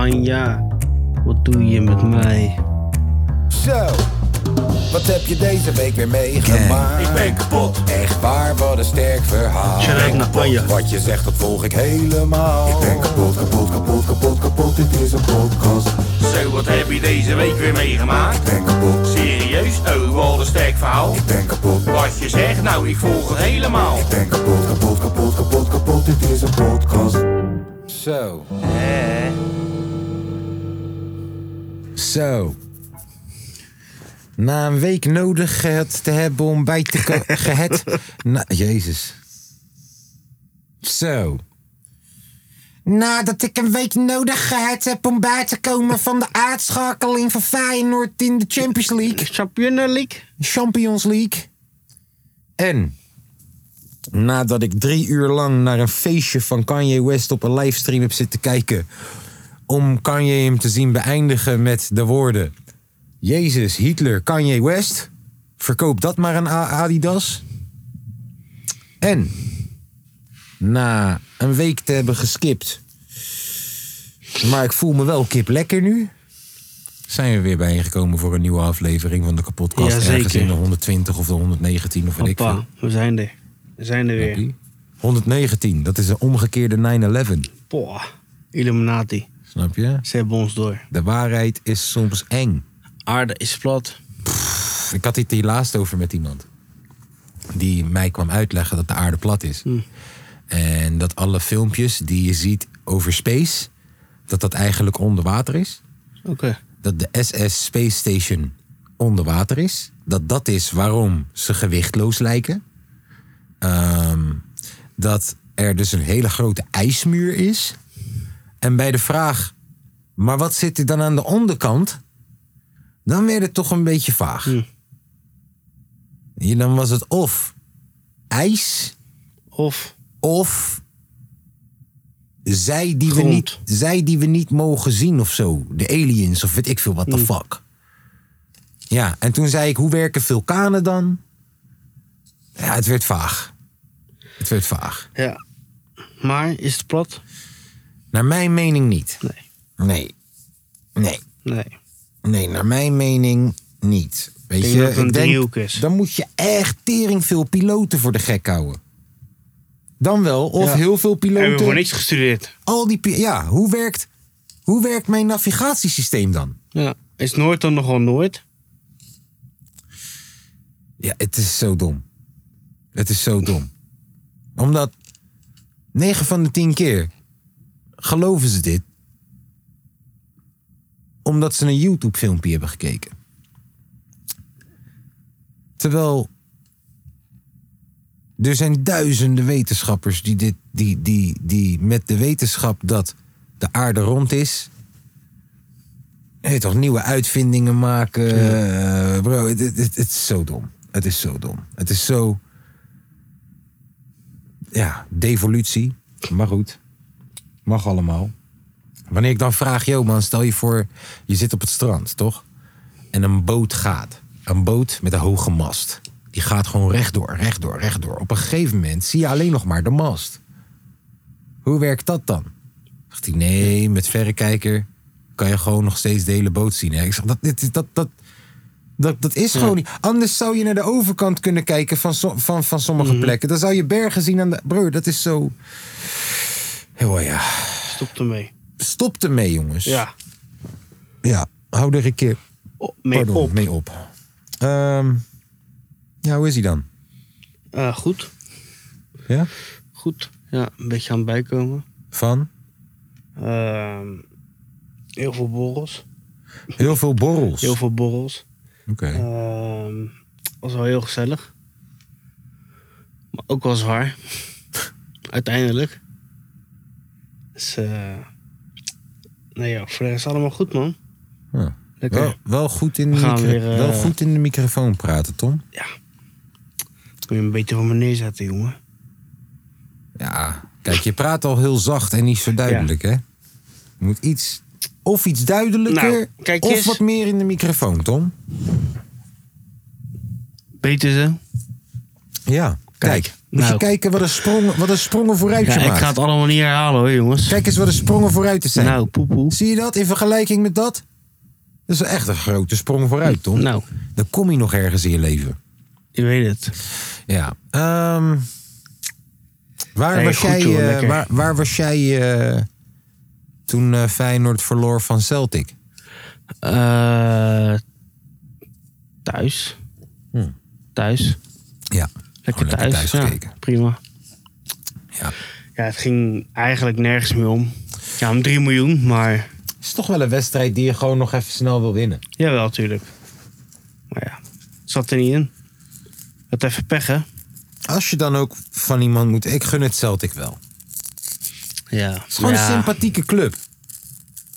Anja, wat doe je met mij? Zo, wat heb je deze week weer meegemaakt? Ik ben kapot. Echt waar, wat een sterk verhaal. Shout-out naar Anja. Wat je zegt, dat volg ik helemaal. Ik ben kapot, kapot, kapot, kapot, kapot. Dit is een podcast. Zo, wat heb je deze week weer meegemaakt? Ik ben kapot, Serieus? Oh, wat een sterk verhaal. ik ben kapot. Wat je zegt, nou, ik volg het helemaal. Ik ben kapot, kapot, kapot, kapot, kapot. Dit is een podcast. Zo. Zo. Na een week nodig gehad te hebben om bij te ko- gehad. Na, Jezus. Zo. Nadat ik een week nodig gehad heb om bij te komen van de aardschakeling van Feyenoord in de Champions League. Champions League? Champions League. En nadat ik drie uur lang naar een feestje van Kanye West op een livestream heb zitten kijken. Om Kanye hem te zien beëindigen met de woorden: Jezus, Hitler, Kanye West. Verkoop dat maar aan Adidas. En na een week te hebben geskipt. Maar ik voel me wel kip lekker nu. Zijn we weer bijeengekomen voor een nieuwe aflevering van de kapotkast. Ja, Ergens in de 120 of de 119 of weet ik veel. we zijn er. We zijn er weer. Happy. 119, dat is een omgekeerde 9-11. Boah, Illuminati. Snap je? Ze hebben ons door. De waarheid is soms eng. Aarde is plat. Ik had het hier laatst over met iemand. Die mij kwam uitleggen dat de aarde plat is. En dat alle filmpjes die je ziet over space, dat dat eigenlijk onder water is. Oké. Dat de SS Space Station onder water is. Dat dat is waarom ze gewichtloos lijken. Ehm, dat er dus een hele grote ijsmuur is. En bij de vraag, maar wat zit er dan aan de onderkant? Dan werd het toch een beetje vaag. Hier, dan was het of ijs Of of zij die, we niet, zij die we niet mogen zien of zo. De aliens of weet ik veel, what the fuck. Ja, en toen zei ik, hoe werken vulkanen dan? Ja, het werd vaag. Het werd vaag. ja. Maar is het plat? Naar mijn mening niet. Nee. Nee. Nee. Nee. Nee, naar mijn mening niet. Weet denk je, dat ik denk, driehoek is. dan moet je echt tering veel piloten voor de gek houden. Dan wel, of Ja. heel veel Hebben we voor piloten. niks gestudeerd. Al die, ja, hoe werkt, hoe werkt mijn navigatiesysteem dan? Ja. Is Noord dan nogal nooit? Ja, het is zo dom. Het is zo dom. Omdat 9 van de 10 keer geloven ze dit. Omdat ze een YouTube filmpje hebben gekeken. Terwijl er zijn duizenden wetenschappers die, dit, die, die, die met de wetenschap dat de aarde rond is, hey, toch nieuwe uitvindingen maken. Eh, bro, het, het, het, het is zo dom. Het is zo dom. Het is zo. Ja, devolutie. Maar goed. Mag allemaal. Wanneer ik dan vraag, yo man, stel je voor, je zit op het strand, toch? En een boot gaat. Een boot met een hoge mast. Die gaat gewoon rechtdoor, rechtdoor, rechtdoor. Op een gegeven moment zie je alleen nog maar de mast. Hoe werkt dat dan? Zegt hij, nee, met verrekijker kan je gewoon nog steeds de hele boot zien. hè? Ik zeg, dat, dit, dat, dat, dat, dat is gewoon niet. Anders zou je naar de overkant kunnen kijken van, so- van, van sommige plekken. Dan zou je bergen zien aan de... Broer, dat is zo... Heel ja. Stop ermee. Stop ermee, jongens. Ja. Ja, hou er een keer Oh, mee pardon, op. mee op. Ehm, ja, hoe is hij dan? Eh, goed. Ja? Goed. Ja, een beetje aan het bijkomen. Van? Ehm, heel veel borrels. Heel veel borrels. Heel veel borrels. Oké. Ehm, was wel heel gezellig. Maar ook wel zwaar. Uiteindelijk. Dus, nee ja, voor de rest allemaal goed, man. Ja. Lekker. Wel, wel, goed in de We gaan micro- weer, eh, wel goed in de microfoon praten, Tom. Kun je een beetje voor me neerzetten, jongen. Ja, kijk, je praat al heel zacht en niet zo duidelijk, hè? Je moet iets, of iets duidelijker, Nou, kijk of eens. wat meer in de microfoon, Tom. Beter zo? Ja, kijk. Moet je Nou. kijken wat een sprongen, wat een sprongen vooruit Ja, ik ga het allemaal niet herhalen hoor, jongens. Kijk eens wat een sprongen vooruit te zijn. nou, poepoe. Zie je dat in vergelijking met dat? Dat is echt een grote sprong vooruit, Tom. Nou, Dan kom je nog ergens in je leven. je weet het. Ja. ehm, waar, Nee, was goed, jij, joh, eh, waar, waar was jij eh, toen eh, Feyenoord verloor van Celtic? Eh, thuis. Hm. Thuis. Ja. Lekker thuis. thuis ja, gekeken. prima. ja. Ja, het ging eigenlijk nergens meer om. Ja, om 3 miljoen, maar Het is toch wel een wedstrijd die je gewoon nog even snel wil winnen. jawel, natuurlijk. Maar ja, zat er niet in. Dat even pech, hè? Als je dan ook van iemand moet... Ik gun het Celtic wel. Ja. Het is gewoon ja. een sympathieke club.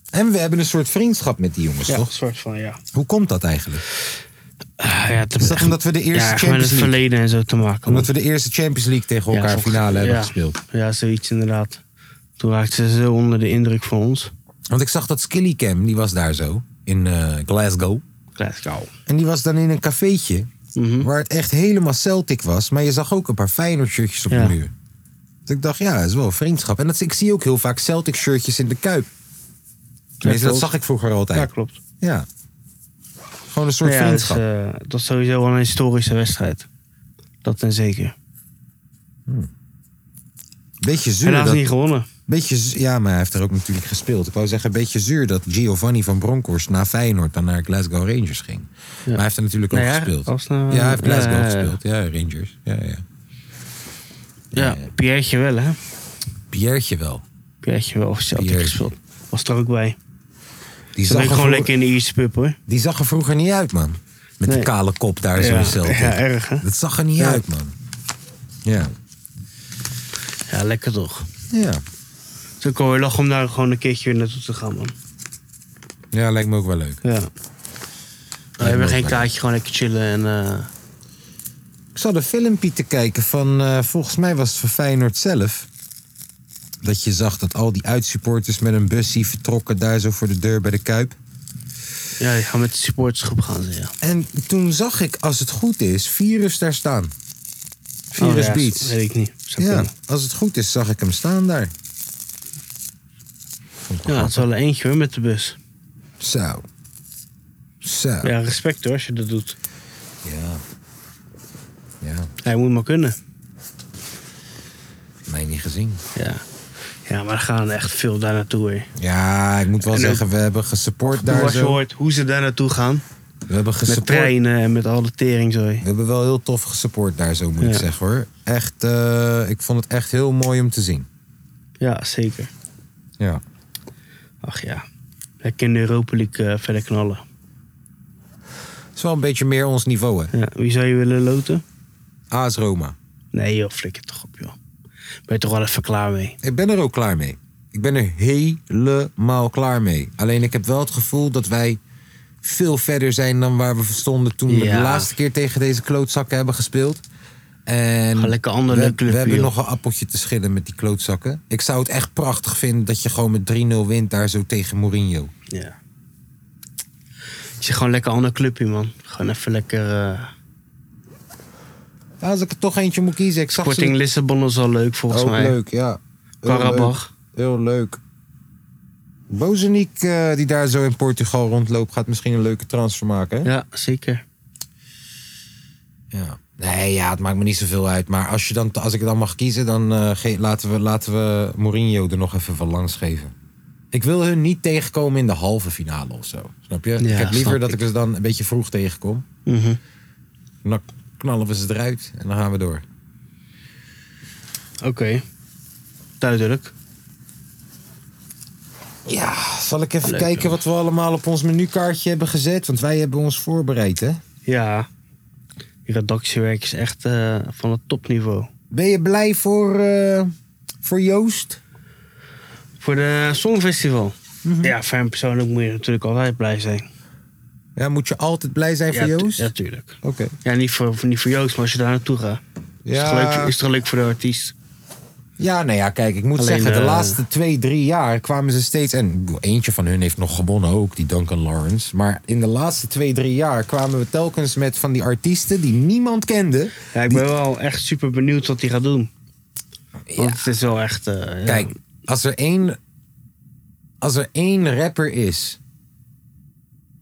En we hebben een soort vriendschap met die jongens, Ja, een toch? soort van, ja. Hoe komt dat eigenlijk? Ah, ja het Is dat omdat we de eerste ja, met Champions het League... verleden en zo te maken. Omdat man. we de eerste Champions League tegen elkaar Ja, finale hebben gespeeld. Ja, zoiets inderdaad. Toen raakten ze zo onder de indruk van ons. Want ik zag dat Skillycam, die was daar zo. In eh, Glasgow. Glasgow. En die was dan in een cafeetje. Mhm. Waar het echt helemaal Celtic was. Maar je zag ook een paar Feyenoord shirtjes op de muur. Dus ik dacht, ja, dat is wel vriendschap. En dat, ik zie ook heel vaak Celtic shirtjes in de Kuip. Tenminste, dat klopt. zag ik vroeger altijd. Ja, Ja. Gewoon een soort Ja, dus, vriendschap. eh, dat is sowieso wel een historische wedstrijd. Dat en zeker. beetje zuur. Helaas Dat, niet gewonnen. beetje, ja, maar hij heeft er ook natuurlijk gespeeld. Ik wou zeggen, een beetje zuur dat Giovanni van Bronckhorst na Feyenoord dan naar Glasgow Rangers ging. Maar hij heeft er natuurlijk ook Nee, gespeeld. Nou, ja, hij heeft ja, Glasgow ja, ja. gespeeld. Ja, Rangers. Ja, ja. Ja, Pierretje wel, hè? Pierretje wel. Pierretje wel of Celtic Pierretje. gespeeld. Was er ook bij. Die zag, gewoon vroeger, lekker in de Ierse pub, hoor. die zag er vroeger niet uit, man. Met die Nee. kale kop daar zo Ja, erg, hè? Dat zag er niet Ja. uit, man. Ja. Ja, lekker toch. Ja. Zo kon je lachen om daar gewoon een keertje weer naartoe te gaan, man. Ja, lijkt me ook wel leuk. Ja. We hebben geen kaartje, gewoon lekker chillen en... eh, Ik zat een filmpje te kijken van, eh, volgens mij was het van Feyenoord zelf. Dat je zag dat al die uitsupporters met een busje vertrokken daar zo voor de deur bij de Kuip. ja, die gaan met de supportersgroep gaan ze, ja. En toen zag ik, als het goed is, Virus daar staan. Virus Oh, ja, Beats. Weet ik niet. Zou Ja, kunnen. als het goed is, zag ik hem staan daar. Ja, het is wel een eentje hoor, met de bus. Zo. Zo. Ja. Ja, respect hoor, als je dat doet. Ja. Hij moet maar kunnen. Mij niet gezien. Ja. Ja, maar er gaan echt veel daar naartoe, hè. Ja, ik moet wel En zeggen, we hebben gesupport daar als je zo. hoort hoe ze daar naartoe gaan. We hebben Met gesupport. treinen en met alle tering zo. We hebben wel heel tof gesupport daar zo, moet ik zeggen hoor. Echt, eh, ik vond het echt heel mooi om te zien. Ja, zeker. Ja. Ach ja. Lekker in de Europa League eh, verder knallen. Het is wel een beetje meer ons niveau hè. Ja, wie zou je willen loten? AS Roma. Nee joh, flikker toch op joh. Ben je toch wel even klaar mee? Ik ben er ook klaar mee. Ik ben er helemaal klaar mee. Alleen ik heb wel het gevoel dat wij veel verder zijn dan waar we stonden toen we Ja. de laatste keer tegen deze klootzakken hebben gespeeld. En lekker andere we, club, we hebben joh. nog een appeltje te schillen met die klootzakken. Ik zou het echt prachtig vinden dat je gewoon met 3-0 wint daar zo tegen Mourinho. Ja. Je zit gewoon lekker ander clubje man. Gewoon even lekker... eh als ik er toch eentje moet kiezen, ik zag Sporting ze... Lissabon is al leuk volgens Ook mij. leuk, ja. Heel Karabach. leuk. Heel leuk. Bozeniek, eh, die daar zo in Portugal rondloopt, gaat misschien een leuke transfer maken. Hè? Ja, zeker. Ja. Nee, ja, het maakt me niet zoveel uit. Maar als, je dan, als ik dan mag kiezen, dan eh, laten, we, laten we Mourinho er nog even van langs geven. Ik wil hun niet tegenkomen in de halve finale of zo. Snap je? ik heb liever dat ik. ze dan een beetje vroeg tegenkom. Dan knallen we ze eruit en dan gaan we door. Oké. Duidelijk. Ja, zal ik even Leuk, kijken wat we allemaal op ons menukaartje hebben gezet? Want wij hebben ons voorbereid, hè? Ja. Die redactiewerk is echt eh, van het topniveau. Ben je blij voor, eh, voor Joost? Voor de Songfestival. Mhm. Ja, voor hem persoonlijk moet je natuurlijk altijd blij zijn. Ja, moet je altijd blij zijn voor ja, Joost? Ja, tuurlijk. Oké. Ja, niet voor, niet voor Joost, maar als je daar naartoe gaat. Is, het toch leuk, is het toch leuk voor de artiest? Ja, nou ja, kijk, ik moet Alleen, zeggen, de eh, laatste twee, drie jaar kwamen ze steeds. En eentje van hun heeft nog gewonnen ook, die Duncan Lawrence. Maar in de laatste twee, drie jaar kwamen we telkens met van die artiesten die niemand kende. Ja, ik ben wel echt super benieuwd wat hij gaat doen. Want het is wel echt... eh, ja. Kijk, als er één. Als er één rapper is.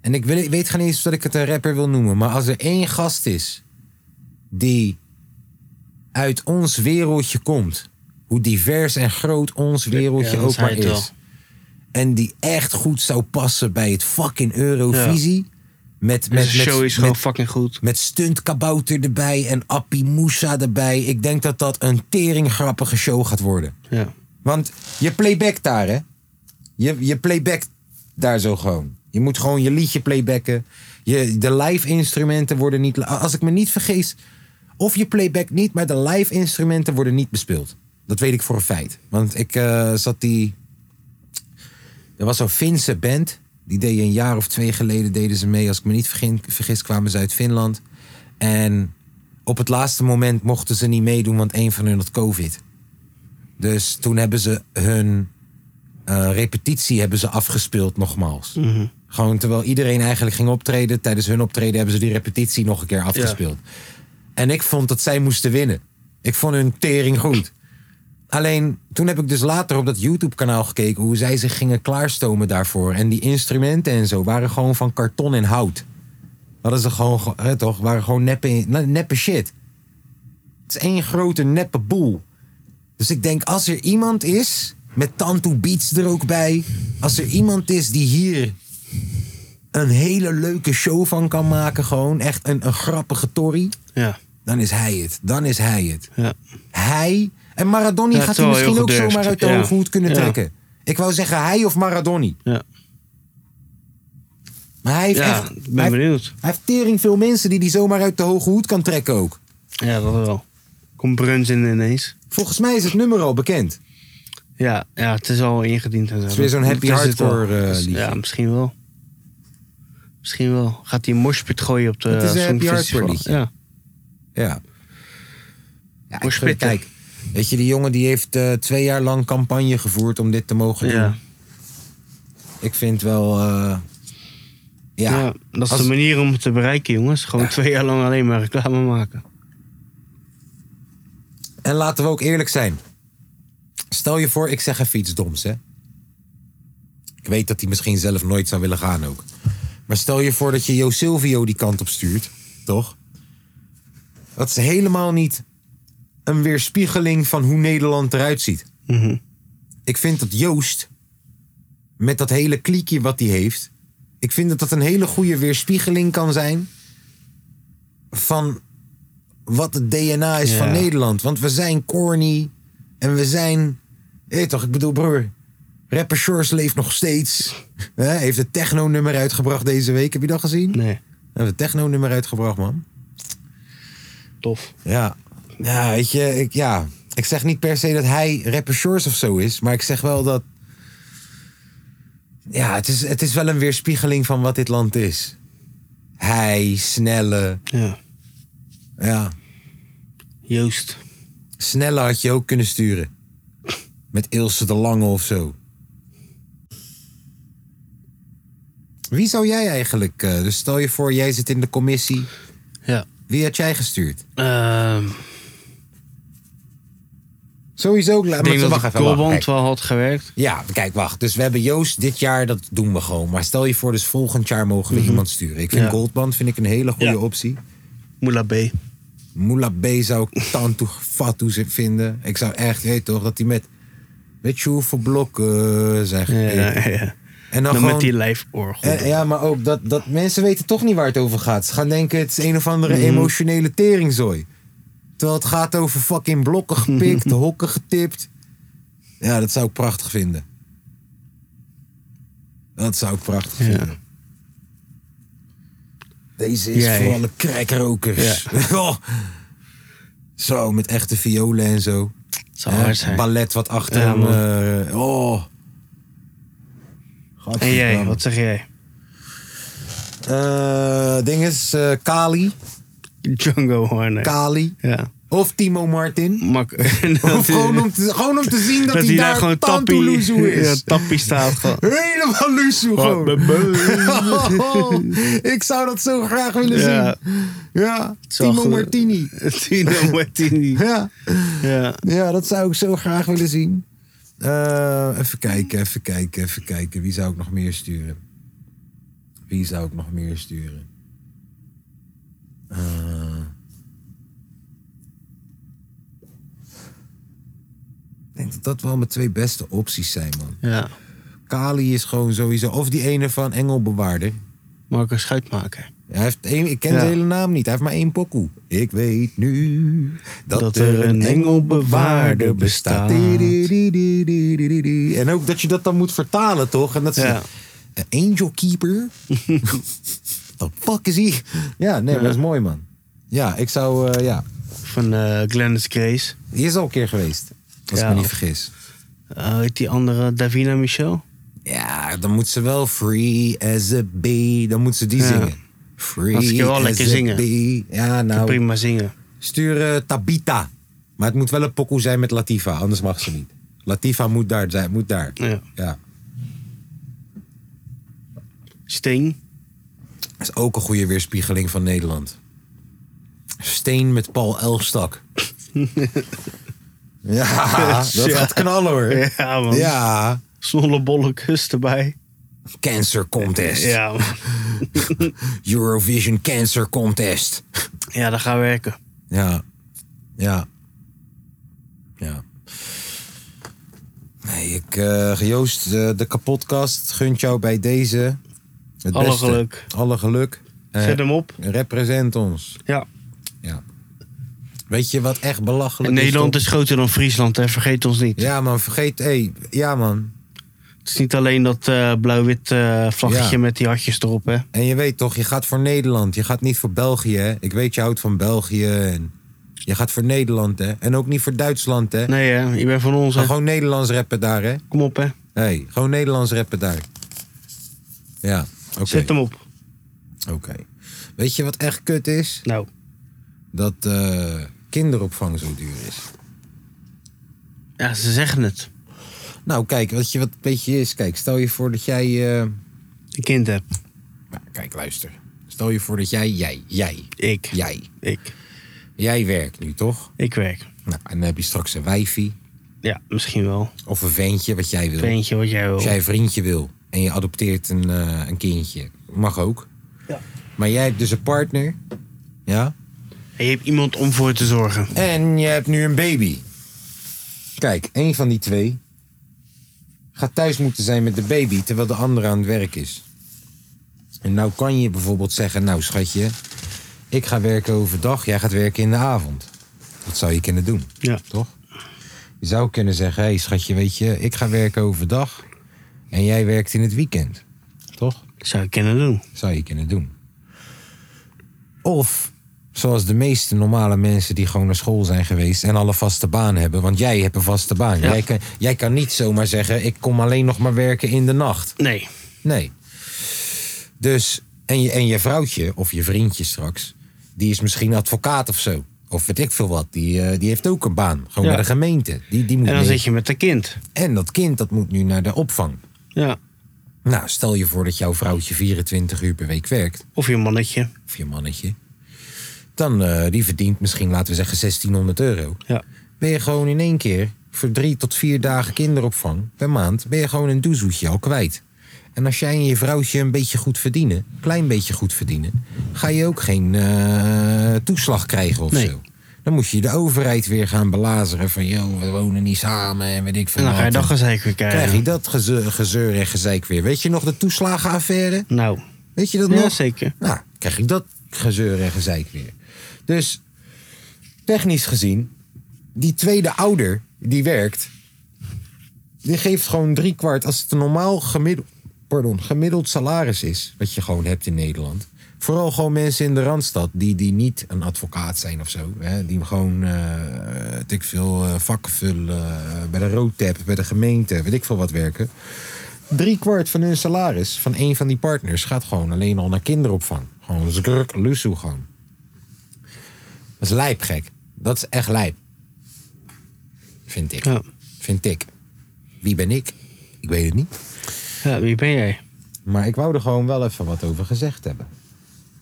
En ik, wil, ik weet geen eens dat ik het een rapper wil noemen. Maar als er één gast is. die uit ons wereldje komt. Hoe divers en groot ons wereldje Ja, ook maar wel. is. En die echt goed zou passen bij het fucking Eurovisie. Met, met, zijn show met, is gewoon met, fucking goed. met stuntkabouter erbij en Appie Moussa erbij. Ik denk dat dat een teringgrappige show gaat worden. Ja. Want je playback daar, hè? Je, je playback daar zo gewoon. Je moet gewoon je liedje playbacken. Je, de live instrumenten worden niet. Als ik me niet vergeet. Of je playback niet, maar de live instrumenten worden niet bespeeld. Dat weet ik voor een feit. Want ik eh, zat die. Er was zo'n Finse band. Die deden een jaar of twee geleden deden ze mee. Als ik me niet vergis, vergis kwamen ze uit Finland. En op het laatste moment mochten ze niet meedoen, want een van hun had COVID. Dus toen hebben ze hun eh, repetitie hebben ze afgespeeld nogmaals. Gewoon terwijl iedereen eigenlijk ging optreden. Tijdens hun optreden hebben ze die repetitie nog een keer afgespeeld. En ik vond dat zij moesten winnen. Ik vond hun tering goed. Alleen toen heb ik dus later op dat YouTube-kanaal gekeken hoe zij zich gingen klaarstomen daarvoor. En die instrumenten en zo waren gewoon van karton en hout. Hadden ze gewoon, ge- hè, toch, waren gewoon neppe, neppe shit. Het is één grote neppe boel. Dus ik denk, als er iemand is, met Tantu Beats er ook bij. Als er iemand is die hier een hele leuke show van kan maken, gewoon echt een, een grappige tory. Ja. Dan is hij het. Dan is hij het. Ja. Hij. En Maradoni Ja, gaat hij misschien ook gedurfd. zomaar uit de Ja. hoge hoed kunnen trekken. Ik wou zeggen hij of Maradoni. Ja. Maar hij heeft Ja, echt. hij, ben heeft, benieuwd. hij heeft tering veel mensen die hij zomaar uit de hoge hoed kan trekken ook. Ja, dat wel. Komt Bruns in ineens. Volgens mij is het nummer al bekend. Ja, ja, het is al ingediend en zo. Het is weer zo'n happy hardcore, eh, Dus, liedje. Ja, misschien wel. Misschien wel. Gaat hij een moshpit gooien op de Het is een happy Songfestival? hardcore liedje. Ja. Ja. kijk, weet je, die jongen die heeft eh, twee jaar lang campagne gevoerd om dit te mogen doen. Ja. Ik vind wel. eh, ja. Ja, dat is Als- de manier om het te bereiken, jongens. Gewoon Ja. twee jaar lang alleen maar reclame maken. En laten we ook eerlijk zijn. Stel je voor, ik zeg even iets doms, hè. Ik weet dat hij misschien zelf nooit zou willen gaan ook. Maar stel je voor dat je Jo Silvio die kant op stuurt, toch? Dat is helemaal niet een weerspiegeling van hoe Nederland eruit ziet. Mhm. Ik vind dat Joost, met dat hele kliekje wat hij heeft... ik vind dat dat een hele goede weerspiegeling kan zijn... van wat het DNA is Ja. van Nederland. Want we zijn corny en we zijn... Hé toch, ik bedoel broer... Rapper Shores leeft nog steeds. Hij heeft het techno-nummer uitgebracht deze week. Heb je dat gezien? Hij Nee, heeft het techno-nummer uitgebracht, man. tof. Ja, ja weet je, ik, ja. ik zeg niet per se dat hij rapper Shores of zo is, maar ik zeg wel dat. Ja, het is, het is wel een weerspiegeling van wat dit land is. Hij, snelle. Ja. Ja, Joost. snelle had je ook kunnen sturen. Met Ilse de Lange of zo. Wie zou jij eigenlijk, eh, dus stel je voor, jij zit in de commissie. Ja. Wie had jij gestuurd? Ehm, Sowieso, ik maar denk dat wacht de wel had gewerkt. Ja, kijk, wacht. Dus we hebben Joost dit jaar, dat doen we gewoon. Maar stel je voor, dus volgend jaar mogen we iemand sturen. Ik vind Mhm. Ja. Goldband vind ik een hele goede Ja. optie. Moula B. Moula B zou ik tantoe fatu vinden. Ik zou echt, weet toch, dat hij met... Weet je hoeveel blokken zijn Ja, ja. En dan, Dan gewoon... met die live orgel. en- ja, maar ook dat, dat mensen weten toch niet waar het over gaat. Ze gaan denken, het is een of andere Mhm. emotionele teringzooi. Terwijl het gaat over fucking blokken gepikt, hokken getipt. Ja, dat zou ik prachtig vinden. Dat zou ik prachtig Ja. vinden. Deze is Jij. voor alle krijkrokers. Oh. Zo, met echte violen en zo. Hard zijn. Ballet wat achter hem. eh, oh. En jij, wat zeg jij? Eh, ding is, eh, Kali. Django Horner. Kali. Ja. Of Timo Martin. Mak Of gewoon om te, gewoon om te zien dat, hij daar gewoon tappie, is. ja, tappie staat. Gewoon. Helemaal loezoe gewoon. ik zou dat zo graag willen zien. Ja, is wel Timo goed. Martini. Tino Martini. Ja. Ja. ja, dat zou ik zo graag willen zien. Eh, even kijken, even kijken, even kijken. Wie zou ik nog meer sturen? Wie zou ik nog meer sturen? Eh. ik denk dat dat wel mijn twee beste opties zijn, man. ja. Kali is gewoon sowieso. Of die ene van Engelbewaarder. Marco Schuitmaker. Hij heeft één, ik ken Ja. de hele naam niet. Hij heeft maar één pokoe. Ik weet nu dat, Dat er een engelbewaarder bestaat. En ook dat je dat dan moet vertalen, toch? En dat is Ja. een angel keeper. The fuck is hij? Ja, nee, dat is mooi, man. Ja, ik zou, eh, ja. Van eh Glennis Grace. Die is al een keer geweest. Als ik me niet vergis. Eh, heet die andere Davina Michel? Ja, dan moet ze wel free as a bee. Dan moet ze die zingen. Free kan wel lekker zingen. Ja, nou. Prima zingen. Stuur eh, Tabita. Maar het moet wel een pokoe zijn met Latifa, anders mag ze niet. Latifa moet daar zijn, moet daar. Ja. Ja. Steen. Dat is ook een goede weerspiegeling van Nederland. Steen met Paul Elstak. ja, dat Ja. gaat knallen hoor. Ja, man. Ja. Snollebolle kus erbij. Cancer Contest. Ja. Eurovision Cancer Contest. ja, dat gaat werken. Ja. Ja. Ja. Nee, ik, eh, Joost, eh, de kapotkast gunt jou bij deze. Het Alle beste. geluk. Alle geluk. Eh, Zet hem op. Represent ons. Ja. Ja. Weet je wat echt belachelijk En Nederland is? is groter dan Friesland, hè? vergeet ons niet. Ja, man, vergeet. Hey, ja, man. Het is niet alleen dat eh, blauw-wit eh, vlaggetje Ja. met die hartjes erop, hè? En je weet toch, je gaat voor Nederland. Je gaat niet voor België, hè? Ik weet, je houdt van België. En je gaat voor Nederland, hè? En ook niet voor Duitsland, hè? Nee, hè? Je bent van ons, hè? gewoon Nederlands rappen daar, hè? Kom op, hè? hey, gewoon Nederlands rappen daar. Ja, oké. Zet hem op. Oké. Weet je wat echt kut is? Nou, Dat eh, kinderopvang zo duur is. ja, ze zeggen het. Nou, kijk, weet je wat een beetje is? Kijk, stel je voor dat jij... eh, Een kind heb. nou, kijk, luister. Stel je voor dat jij, jij, jij, Ik. jij, Ik. jij werkt nu, toch? Ik werk. Nou, en dan heb je straks een wijfie Ja, misschien wel. of een ventje wat jij wil. Veentje wat jij wil. Als jij een vriendje wil en je adopteert een, eh, een kindje, mag ook. Ja. Maar jij hebt dus een partner, ja? En je hebt iemand om voor te zorgen. En je hebt nu een baby. Kijk, één van die twee gaat thuis moeten zijn met de baby terwijl de andere aan het werk is. En nou kan je bijvoorbeeld zeggen, nou schatje, ik ga werken overdag, jij gaat werken in de avond. Dat zou je kunnen doen, Ja. toch? Je zou kunnen zeggen, hé hey, schatje, weet je, ik ga werken overdag en jij werkt in het weekend. Toch? Zou ik kunnen doen. Zou je kunnen doen. Of, zoals de meeste normale mensen die gewoon naar school zijn geweest en alle vaste baan hebben. Want jij hebt een vaste baan. Ja. Jij, kan, jij kan niet zomaar zeggen, ik kom alleen nog maar werken in de nacht. Nee. Nee. Dus, en je, en je vrouwtje, of je vriendje straks, die is misschien advocaat of zo. Of weet ik veel wat. Die, eh, die heeft ook een baan. Gewoon Ja. bij de gemeente. Die, die moet En dan mee. zit je met een kind. En dat kind, dat moet nu naar de opvang. Ja. Nou, stel je voor dat jouw vrouwtje 24 uur per week werkt. Of je mannetje. of je mannetje. Dan eh, die verdient misschien, laten we zeggen, 1600 euro. Ja. Ben je gewoon in één keer voor drie tot vier dagen kinderopvang per maand, ben je gewoon een doezoetje al kwijt. En als jij en je vrouwtje een beetje goed verdienen, een klein beetje goed verdienen, ga je ook geen eh, toeslag krijgen of Nee. zo. Dan moet je de overheid weer gaan belazeren van, joh, we wonen niet samen en weet ik veel En dan ga je dat gezeik weer krijgen. Krijg je dat gezeur, gezeur en gezeik weer. Weet je nog de toeslagenaffaire? Nou. Weet je dat Ja, nog? zeker. Nou, krijg ik dat gezeur en gezeik weer. Dus, technisch gezien, die tweede ouder die werkt, die geeft gewoon drie kwart als het een normaal gemiddeld, pardon, gemiddeld salaris is, wat je gewoon hebt in Nederland. Vooral gewoon mensen in de Randstad die, die niet een advocaat zijn of zo. Hè, die gewoon, weet ik veel, eh, vakken vullen, eh, bij de roadtap, bij de gemeente, weet ik veel wat werken. Drie kwart van hun salaris van een van die partners gaat gewoon alleen al naar kinderopvang. Gewoon zgrk, lusu gewoon. Dat is lijpgek. Dat is echt lijp. Vind ik. Ja. Vind ik. Wie ben ik? Ik weet het niet. ja, wie ben jij? Maar ik wou er gewoon wel even wat over gezegd hebben.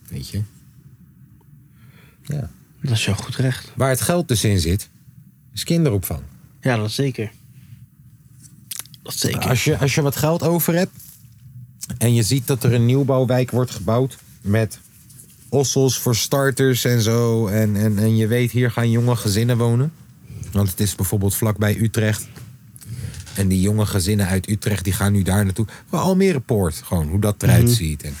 Weet je? Ja. Dat is jouw goed recht. Waar het geld dus in zit, is kinderopvang. Ja, dat zeker. Dat zeker. Als je, als je wat geld over hebt en je ziet dat er een nieuwbouwwijk wordt gebouwd met ossels voor starters en zo. En, en, en je weet, hier gaan jonge gezinnen wonen. Want het is bijvoorbeeld vlakbij Utrecht. En die jonge gezinnen uit Utrecht die gaan nu daar naartoe. Gewoon Almere Poort, gewoon hoe dat eruit ziet. En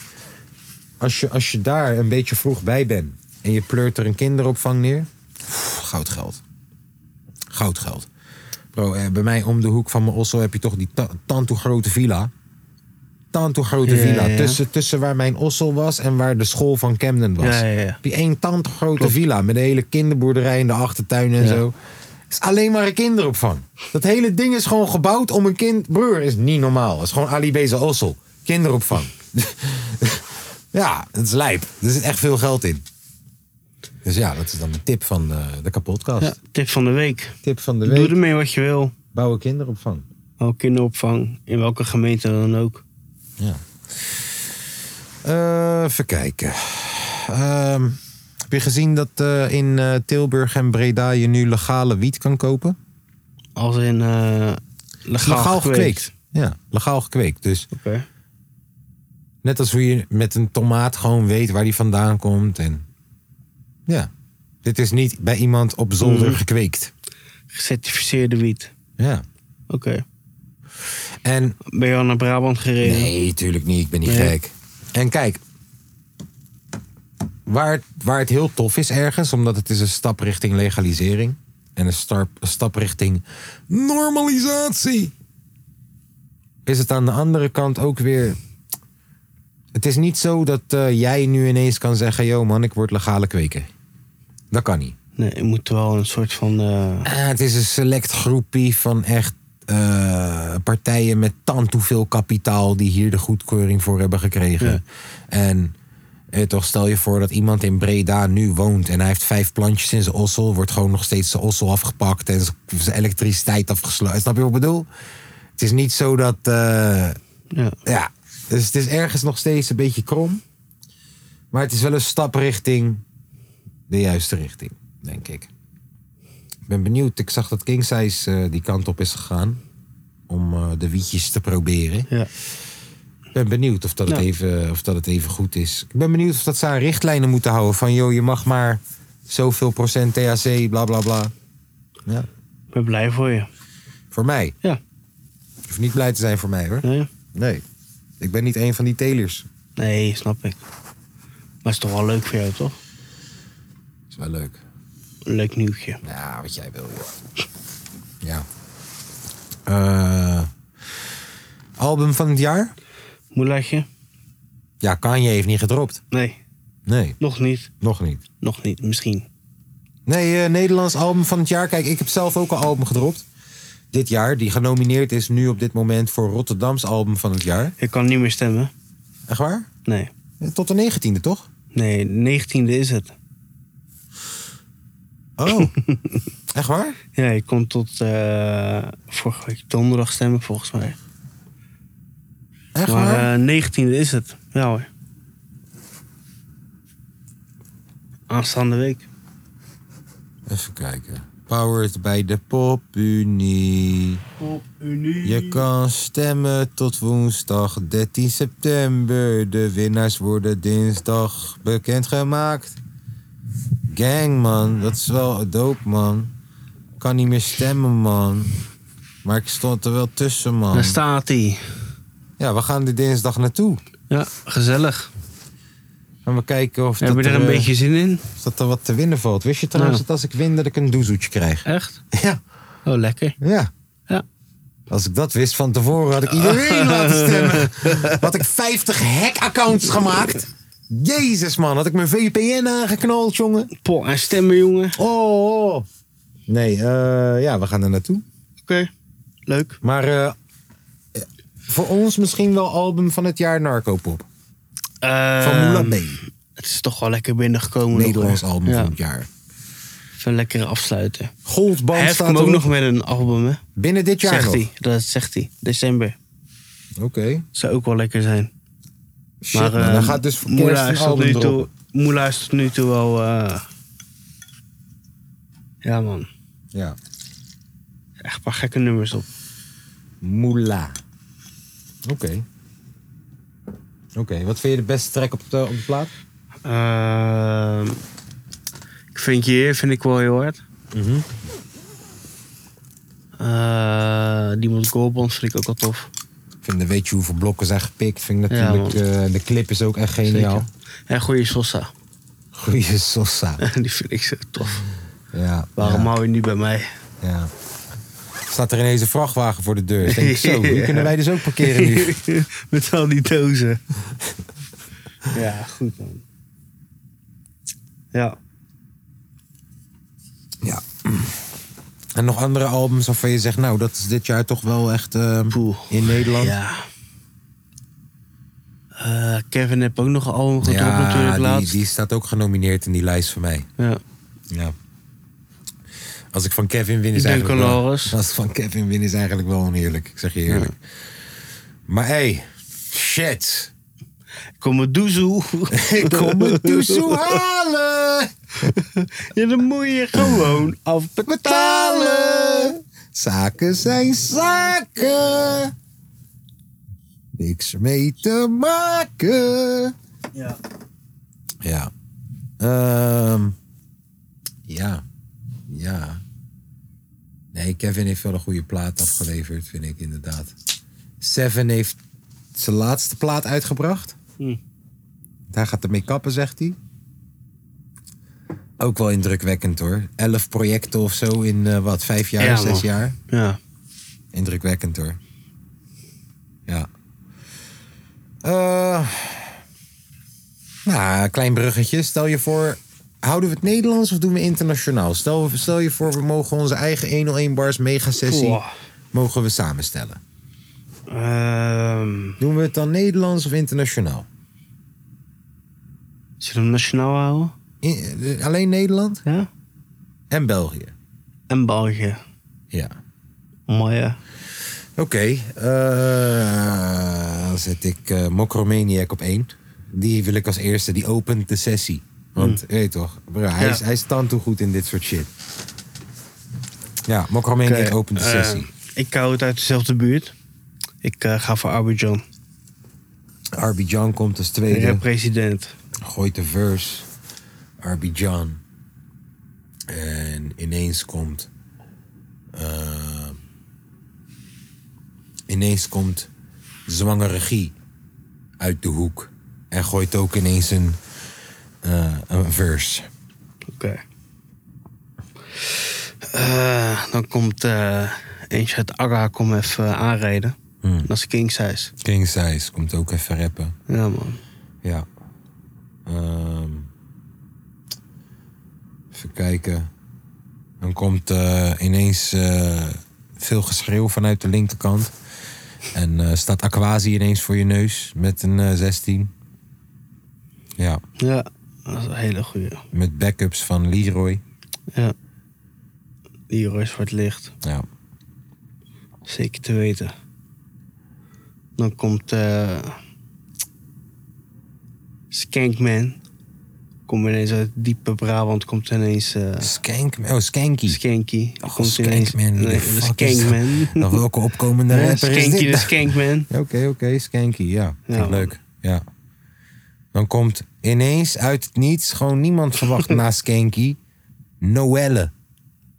als, je, als je daar een beetje vroeg bij bent en je pleurt er een kinderopvang neer. pff, goudgeld. Goudgeld. Bro, eh, bij mij om de hoek van mijn ossel heb je toch die ta- tanto grote villa. Tanto grote Ja, villa. ja, ja. Tussen, tussen waar mijn ossel was en waar de school van Camden was. Ja, ja, ja. Heb je één tanto grote villa met een hele kinderboerderij in de achtertuin en zo. Is alleen maar een kinderopvang. Dat hele ding is gewoon gebouwd om een kind... Broer, is niet normaal. Het is gewoon Ali Beza Ossel. Kinderopvang. ja, het is lijp. Er zit echt veel geld in. Dus ja, dat is dan de tip van de, de kapotkast. Tip van de week. Tip van de Doe week. ermee wat je wil. Bouwen kinderopvang. Ook kinderopvang. In welke gemeente dan ook. Ja. Eh, even kijken. Ehm, heb je gezien dat eh, in eh, Tilburg en Breda je nu legale wiet kan kopen? Als in legaal, legaal gekweekt. gekweekt. Ja, legaal gekweekt. Dus Oké. net als hoe je met een tomaat gewoon weet waar die vandaan komt. En ja, dit is niet bij iemand op zolder Mhm. gekweekt. Gecertificeerde wiet. Ja. Oké. En Ben je al naar Brabant gereden? Nee, tuurlijk niet. Ik ben niet Nee. gek. En kijk, waar, het- waar het heel tof is ergens, omdat het is een stap richting legalisering en een stap, een stap richting normalisatie, is het aan de andere kant ook weer. Het is niet zo dat eh, jij nu ineens kan zeggen: yo man, ik word legale kweker. Dat kan niet. Nee, je moet wel een soort van... eh, Ah, het is een select groepie van echt eh, partijen met tant hoeveel kapitaal die hier de goedkeuring voor hebben gekregen. Ja. En eh, toch stel je voor dat iemand in Breda nu woont en hij heeft vijf plantjes in zijn ossel, wordt gewoon nog steeds zijn ossel afgepakt en zijn- zijn elektriciteit afgesloten. Snap je wat ik bedoel? Het is niet zo dat. eh, ja. ja, dus het is ergens nog steeds een beetje krom. Maar het is wel een stap richting de juiste richting, denk ik. Ik ben benieuwd. Ik zag dat King Size eh, die kant op is gegaan. Om eh, de wietjes te proberen. ja. Ik ben benieuwd of dat, het even, of dat het even goed is. Ik ben benieuwd of dat ze aan richtlijnen moeten houden. Van joh, je mag maar zoveel procent THC, bla bla bla. Ja, Ik ben blij voor je. voor mij. Ja. Je hoeft niet blij te zijn voor mij hoor. Nee, Nee. Ik ben niet een van die telers. nee snap ik. Maar het is toch wel leuk voor jou, toch? is wel leuk. Leuk nieuwtje. Ja, wat jij wil, joh. Ja. Eh, album van het jaar? Moeletje? Ja, Kanye heeft niet gedropt. Nee, Nee, nog niet. nog niet. Nog niet, misschien. Nee, eh, Nederlands album van het jaar. Kijk, ik heb zelf ook een album gedropt. Dit jaar, die genomineerd is nu op dit moment voor Rotterdams album van het jaar. Je kan niet meer stemmen. Echt waar? Nee. Eh, Tot de negentiende, toch? Nee, de 19e is het. Oh, echt waar? Ja, je kon tot eh, vorige week donderdag stemmen, volgens mij. Echt waar? Maar eh 19e is het. Ja hoor. Aanstaande week. Even kijken. Powered bij de Popunie. Op Unie. Je kan stemmen tot woensdag 13 september. De winnaars worden dinsdag bekendgemaakt. Gang, man. Dat is wel dope, man. Kan niet meer stemmen, man. Maar ik stond er wel tussen, man. Daar staat hij. Ja, we gaan er dinsdag naartoe. Ja, gezellig. Gaan we kijken of, Heb dat je er een eh, beetje zin in? of dat er wat te winnen valt. Wist je trouwens dat als ik win dat ik een doezoetje krijg? Echt? Ja, Oh, lekker. ja. Ja. Als ik dat wist van tevoren, had ik iedereen laten stemmen. Had ik 50 hack-accounts gemaakt. Jezus, man. Had ik mijn VPN aangeknald, jongen. Pol en stemmen, jongen. Oh. oh. Nee, eh, ja, we gaan er naartoe. Oké. Leuk. Maar eh, voor ons misschien wel album van het jaar Narcopop. Van Ehm, Moula B. Het is toch wel lekker binnengekomen. nog, Nederlands hè? album ja. van het jaar. Even lekker afsluiten. Goldband Hij staat komt ook erop. nog met een album, hè? Binnen dit jaar Zegt nog? hij. Dat zegt hij. December. Oké. Zou ook wel lekker zijn. Shit, maar man. eh, Dan gaat dus voor Moela is tot nu toe. Moela is tot nu toe wel... eh, ja, man. Ja. Echt een paar gekke nummers op. Moela. Oké. Oké, wat vind je de beste track op de, op de plaat? Ehm, ik vind je hier vind ik wel heel hard. Mhm. Eh, die moet Goldbond vind ik ook wel tof. Ik vind, de- weet je hoeveel blokken zijn gepikt? Vind ik Ja, natuurlijk, eh, de clip is ook echt geniaal. En goeie Sosa. Goeie Sosa. die vind ik zo tof. Ja. Waarom ja, hou je niet bij mij? ja. Staat er ineens een vrachtwagen voor de deur. Ik denk, zo, die kunnen wij dus ook parkeren nu. Met al die dozen. ja, goed man. Ja. Ja. En nog andere albums waarvan je zegt, nou, dat is dit jaar toch wel echt eh, in Nederland? Ja. Eh, Kevin heeft ook nog een album gedropt natuurlijk die, laatst. die staat ook genomineerd in die lijst voor mij. Ja. Ja. Als ik van Kevin win is eigenlijk wel. Als ik van Kevin win is eigenlijk wel oneerlijk. Ik zeg je eerlijk. Maar hey, shit. Kom maar doezoe. Ik kom mijn toezoe halen. Ja, dan moet je gewoon afbetalen. Betalen. Zaken zijn zaken. Niks mee te maken. Ja. Ja. Ehm, ja. Ja. Nee, Kevin heeft wel een goede plaat afgeleverd, vind ik inderdaad. Seven heeft zijn laatste plaat uitgebracht. Hm. Daar gaat ermee kappen, zegt hij. Ook wel indrukwekkend hoor. Elf projecten of zo in eh, wat, vijf jaar, Ja, zes man. jaar. Ja. Indrukwekkend hoor. Ja. Eh, nou, klein bruggetje. Stel je voor, houden we het Nederlands of doen we internationaal? Stel, stel je voor, we mogen onze eigen 101 bars mega sessie mogen we samenstellen. Ehm, Doen we het dan Nederlands of internationaal? zullen we hem nationaal houden? In- eh, alleen Nederland Ja. en België. En België. Ja. Mooi. Oké, eh, dan zet ik eh Mokromaniac op één. Die wil ik als eerste, die opent de sessie. Want, weet je toch, bro, hij, Ja. is, hij is toe goed in dit soort shit. Ja, Mokromaniac opent de eh, sessie. ik hou het uit dezelfde buurt. Ik eh, ga voor Abidjan. Arbidjan komt als tweede. Ja, president. Gooit de verse. Arbidjan. En ineens komt... eh, ineens komt Zwangere Regie uit de hoek. En gooit ook ineens een, eh, een verse. Oké. Dan komt eentje uit Aga, kom even aanrijden. Hmm. Dat is King Size. King Size komt ook even rappen. Ja man. Ja. Ehm, even kijken. Dan komt eh, ineens eh, veel geschreeuw vanuit de linkerkant. En eh, staat Aquasi ineens voor je neus met een eh, 16. Ja, Ja, dat is een hele goeie. met backups van Leroy. Ja. Leroy Zwart Licht. Ja. Zeker te weten. Dan komt eh Skankman. Komt ineens uit diepe Brabant. Komt ineens eh Skank, oh, Skanky. Skanky. Oh, komt. Skankman. Nee, de Skankman. dat? Nog welke opkomende Ja, rapper is Skanky dit? de Skankman. Oké, oké, Skanky, ja. Leuk. Ja. Dan komt ineens uit het niets, gewoon niemand verwacht na Skanky, Noelle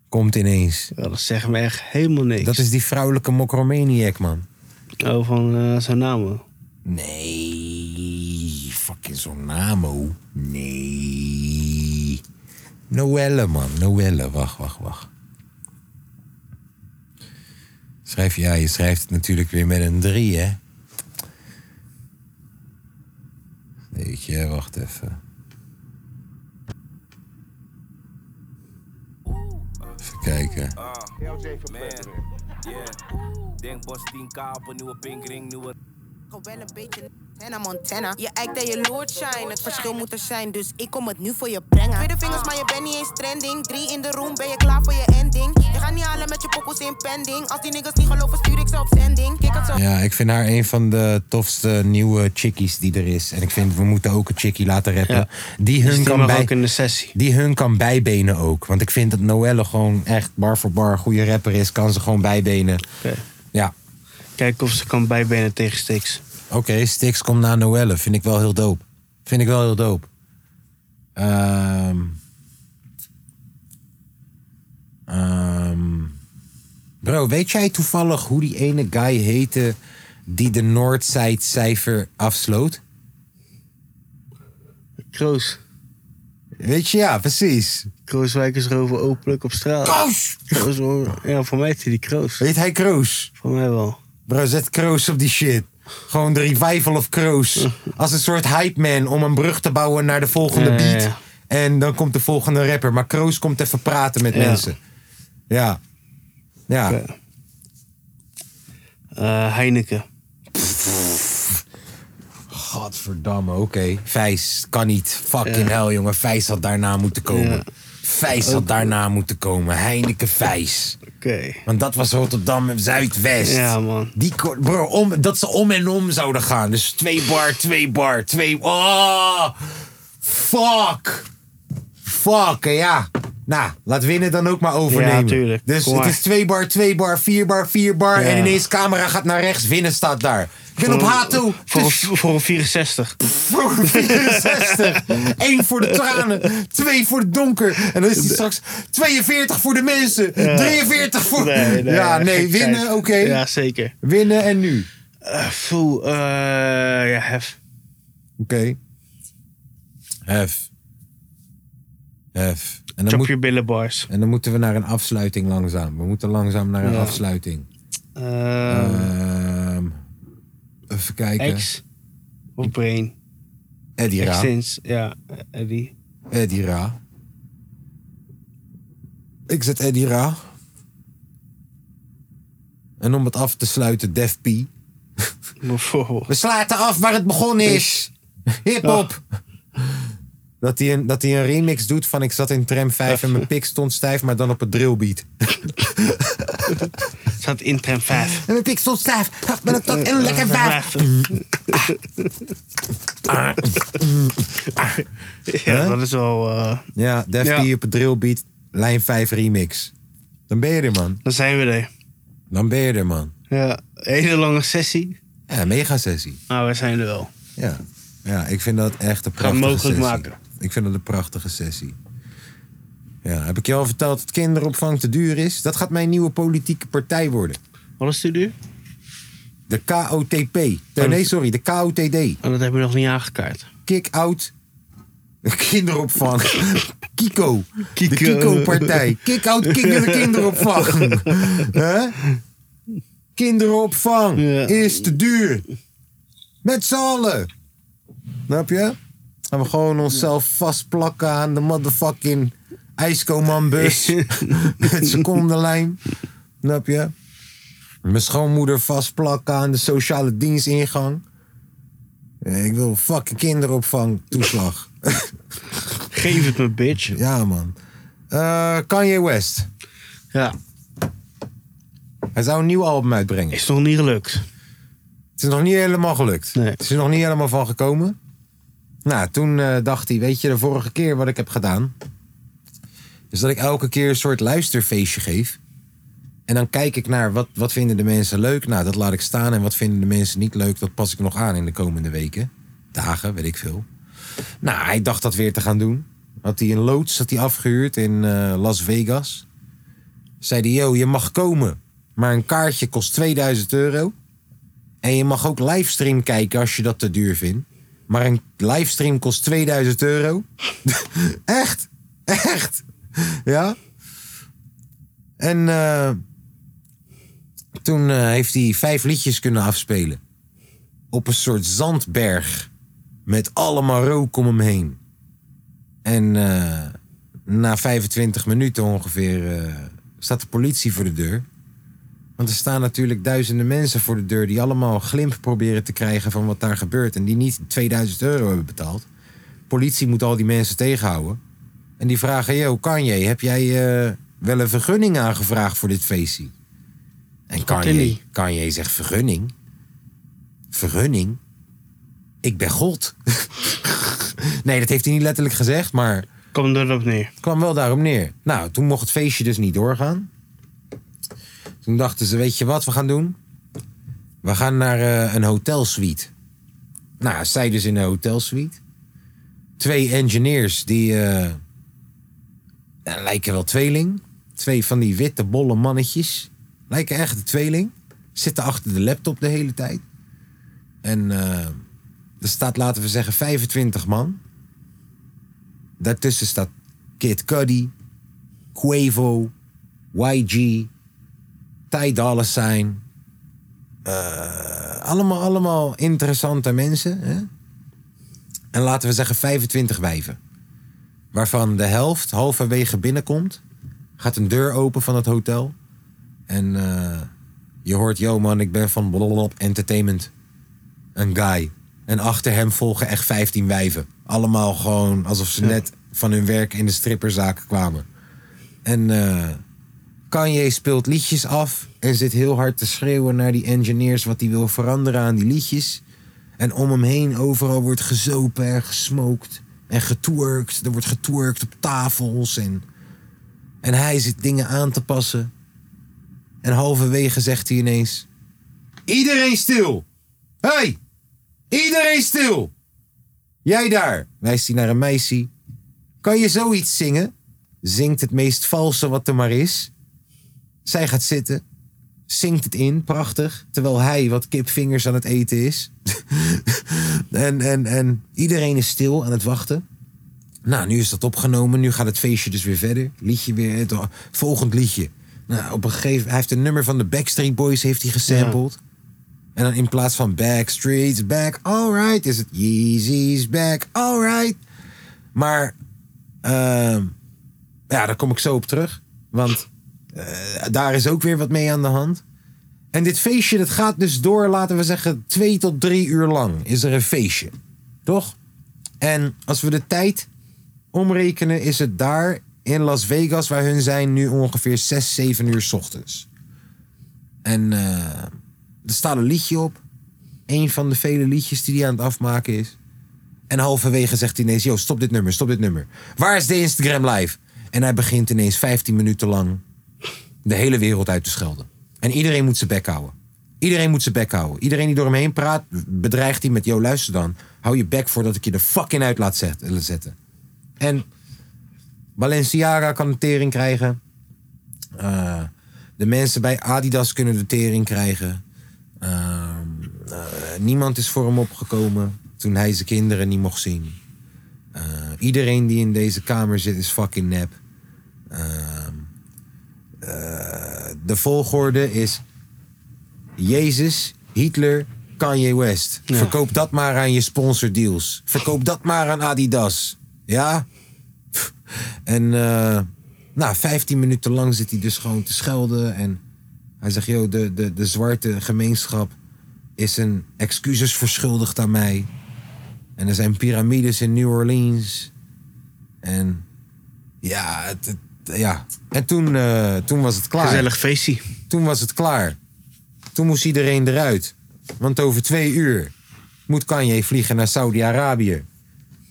komt ineens. Ja, dat zegt me echt helemaal niks. Dat is die vrouwelijke mokromaniac, man. Oh, van eh, zijn naam. Nee, fucking Zonamo. Nee. Noelle, man. Noelle. Wacht, wacht, wacht. Schrijf, ja, je schrijft het natuurlijk weer met een 3, hè? Weet je, wacht even. Even kijken. Yeah. Denk bos 10k op een nieuwe pinkring, nieuwe... wel een beetje Hannah Montana. Je eikt en je Lord shine. Het verschil moet er zijn, dus ik kom het nu voor je brengen. Tweede vingers, maar je bent niet eens trending. Drie in de room, ben je klaar voor je ending. Je gaat niet halen met je pokkels in pending. Als die niggas niet geloven, stuur ik ze op zending. Kijk het zo. Ja, ik vind haar een van de tofste nieuwe chickies die er is. En ik vind, we moeten ook een chickie laten rappen. Ja. Die hun Dus die kan bij... ook in de sessie. Die hun kan bijbenen ook. Want ik vind dat Noelle gewoon echt bar voor bar goede rapper is. Kan ze gewoon bijbenen. Oké. Kijken of ze kan bijbenen tegen Stix. Oké, Stix komt naar Noelle. Vind ik wel heel dope. Vind ik wel heel dope. Ehm Ehm bro, weet jij toevallig hoe die ene guy heette... die de Noordside cijfer afsloot? Kroos. Weet je, ja, precies. Krooswijkers roven openlijk op straat. Kroos! Ja, voor mij heet hij die Kroos. Weet hij Kroos? Voor mij wel. Bro, zet Kroos op die shit. Gewoon de revival of Kroos. Als een soort hype man om een brug te bouwen naar de volgende Ja, ja, beat. ja. En dan komt de volgende rapper. Maar Kroos komt even praten met Ja. mensen. Ja. Ja. Oké. Eh, Heineken. Godverdamme, oké. Vijs, kan niet. Fucking hell, jongen. Vijs had daarna moeten komen. Ja. Vijs had daarna moeten komen. Heineken Vijs. Oké. Want dat was Rotterdam Zuidwest. Ja, man. Die, bro, om, dat ze om en om zouden gaan. Dus twee bar, twee bar, twee... Oh, fuck. Fuck, ja. Nou, laat winnen dan ook maar overnemen. Ja, tuurlijk. Dus Kom het maar. is twee bar, twee bar, vier bar, vier bar. Ja. En ineens camera gaat naar rechts, winnen staat daar. Ik ben op Hato. Voor, Dus- een- voor een 64. voor de 64. Eén voor de tranen. Twee voor het donker. En dan is die straks 42 voor de mensen. 43 voor... Nee, nee, ja, nee. gekheid. Winnen, oké. Ja, zeker. Winnen en nu. Uh, Voel, eh, ja, hef. Oké. Hef. Hef. En dan, Chop moet, je billen bars. en dan moeten we naar een afsluiting langzaam. We moeten langzaam naar een Ja. afsluiting. Eh, Ehm, even kijken. X. Of Brain. Eddie Ra. Extins. Ja, Eddie. Eddie Ra. Ik zet Eddie Ra. En om het af te sluiten, Def P. Bijvoorbeeld. We sluiten af waar het begonnen is. Hip-hop. Dat hij, een, dat hij een remix doet van Ik zat in tram 5 en mijn pik stond stijf, maar dan op het drillbeat. Staat in tram 5. En pik stond stijf, maar dat tot en lekker vijf. Ja, dat is wel... eh, Ja, Def Ja. Op het drillbeat, lijn 5 remix. Dan ben je er, man. dan zijn we er. Dan ben je er, man. Ja, hele lange sessie. Ja, mega sessie. Maar we zijn er wel. Ja. ja, ik vind dat echt een Gaan prachtige mogelijk sessie. maken. Ik vind dat een prachtige sessie. Ja, heb ik je al verteld dat kinderopvang te duur is? Dat gaat mijn nieuwe politieke partij worden. Wat is het nu? De KOTP. Nee, nee, sorry, de KOTD. En dat hebben we nog niet aangekaart. Kick-out kinderopvang. Kiko. De Kiko. Kiko-partij. Kick-out kinder kinderopvang. Hè? Kinderopvang Ja. is te duur. Met z'n allen. Snap je? Gaan we gewoon onszelf vastplakken aan de motherfucking ijskomanbus. Met secondenlijm. Snap je? Mijn schoonmoeder vastplakken aan de sociale dienstingang. Ik wil fucking kinderopvang toeslag. Geef het me, bitch. ja, man. Eh, Kanye West. Ja, Hij zou een nieuw album uitbrengen. is nog niet gelukt. Het is nog niet helemaal gelukt. Nee. Het is er nog niet helemaal van gekomen. Nou, toen eh, dacht hij, weet je, de vorige keer wat ik heb gedaan... is dat ik elke keer een soort luisterfeestje geef. En dan kijk ik naar wat, wat vinden de mensen leuk. Nou, dat laat ik staan. En wat vinden de mensen niet leuk, dat pas ik nog aan in de komende weken. Dagen, weet ik veel. Nou, hij dacht dat weer te gaan doen. Had hij een loods had hij afgehuurd in eh, Las Vegas. Zei hij, yo, je mag komen. Maar een kaartje kost 2000 euro. En je mag ook livestream kijken als je dat te duur vindt. Maar een livestream kost 2000 euro. Echt? Echt? Ja? En eh, toen eh, heeft hij vijf liedjes kunnen afspelen. Op een soort zandberg. Met allemaal rook om hem heen. En eh, na 25 minuten ongeveer staat de politie voor de deur. Want er staan natuurlijk duizenden mensen voor de deur die allemaal glimp proberen te krijgen van wat daar gebeurt. En die niet 2000 euro hebben betaald. Politie moet al die mensen tegenhouden. En die vragen, yo, Kanye, heb jij eh, wel een vergunning aangevraagd voor dit feestje? En Kanye, niet. Kanye zegt, vergunning? Vergunning? Ik ben God. nee, dat heeft hij niet letterlijk gezegd, maar Kom erop neer. het kwam wel daarop neer. Nou, toen mocht het feestje dus niet doorgaan. Toen dachten ze, weet je wat we gaan doen? We gaan naar eh, een hotelsuite. Nou, zij dus in een hotelsuite. Twee engineers die eh, lijken wel tweeling. Twee van die witte bolle mannetjes. Lijken echt de tweeling. Zitten achter de laptop de hele tijd. En eh, er staat, laten we zeggen, 25 man. Daartussen staat Kid Cudi, Quavo, YG, Ty Dolla Sign. Eh, allemaal, allemaal interessante mensen. Hè? En laten we zeggen 25 wijven. Waarvan de helft halverwege binnenkomt. Gaat een deur open van het hotel. En eh, je hoort, yo man, ik ben van Blablabla Entertainment. Een guy. En achter hem volgen echt 15 wijven. Allemaal gewoon alsof ze net van hun werk in de stripperzaak kwamen. En eh Kanye speelt liedjes af en zit heel hard te schreeuwen naar die engineers wat hij wil veranderen aan die liedjes. En om hem heen overal wordt gezopen en gesmoked en getwerkt. Er wordt getwerkt op tafels en, en hij zit dingen aan te passen. En halverwege zegt hij ineens: Iedereen stil! Hey! Iedereen stil! Jij daar, wijst hij naar een meisje. Kan je zoiets zingen? Zingt het meest valse wat er maar is. Zij gaat zitten, zingt het in, prachtig. Terwijl hij wat kipvingers aan het eten is. en, en, en iedereen is stil aan het wachten. Nou, nu is dat opgenomen. Nu gaat het feestje dus weer verder. Liedje weer, het volgend liedje. Nou, op een gegeven hij heeft een nummer van de Backstreet Boys heeft hij gesampled. En dan in plaats van Backstreet's back, alright, is het Yeezy's back, alright. Maar, ehm, ja, daar kom ik zo op terug. Want eh, daar is ook weer wat mee aan de hand. En dit feestje, dat gaat dus door, laten we zeggen, twee tot drie uur lang is er een feestje. Toch? En als we de tijd omrekenen, is het daar in Las Vegas, waar hun zijn, nu ongeveer 6, 7 uur ochtends. En eh, er staat een liedje op. Een van de vele liedjes die hij aan het afmaken is. En halverwege zegt hij ineens: Yo, stop dit nummer, stop dit nummer. Waar is de Instagram live? En hij begint ineens 15 minuten lang de hele wereld uit te schelden. En iedereen moet zijn bek houden. Iedereen moet zijn bek houden. Iedereen die door hem heen praat, bedreigt hij met: Yo, luister dan. Hou je bek voordat ik je er fucking uit laat zet- zetten. En Balenciaga kan de tering krijgen. Eh, de mensen bij Adidas kunnen de tering krijgen. Ehm, eh, niemand is voor hem opgekomen toen hij zijn kinderen niet mocht zien. Eh, iedereen die in deze kamer zit is fucking nep. Eh, de volgorde is Jezus, Hitler, Kanye West. Ja. Verkoop dat maar aan je sponsordeals. Verkoop dat maar aan Adidas. Ja? En eh, nou, 15 minuten lang zit hij dus gewoon te schelden. En hij zegt, joh, de, de, de zwarte gemeenschap is een excuses verschuldigd aan mij. En er zijn piramides in New Orleans. En ja, het, het- ja. en toen, eh, toen was het klaar. Gezellig feestje. Toen was het klaar. Toen moest iedereen eruit. Want over twee uur moet Kanye vliegen naar Saudi-Arabië.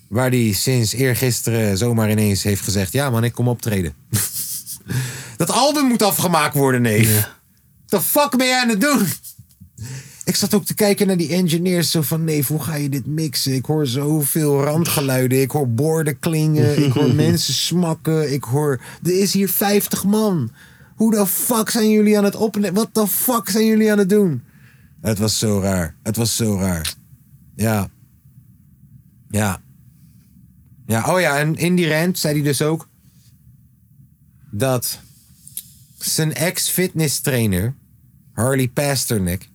Waar hij sinds eergisteren zomaar ineens heeft gezegd... ja man, ik kom optreden. dat album moet afgemaakt worden, neef. Ja. The fuck ben jij aan het doen? Ik zat ook te kijken naar die engineers. Zo van, nee, hoe ga je dit mixen? Ik hoor zoveel randgeluiden. Ik hoor borden klingen. Ik hoor mensen smakken. Ik hoor... Er is hier 50 man. Hoe de fuck zijn jullie aan het opnemen? Wat de fuck zijn jullie aan het doen? Het was zo raar. Het was zo raar. Ja. Ja. Ja, oh ja, en in die rant zei hij dus ook... dat zijn ex-fitness trainer, Harley Pasternak,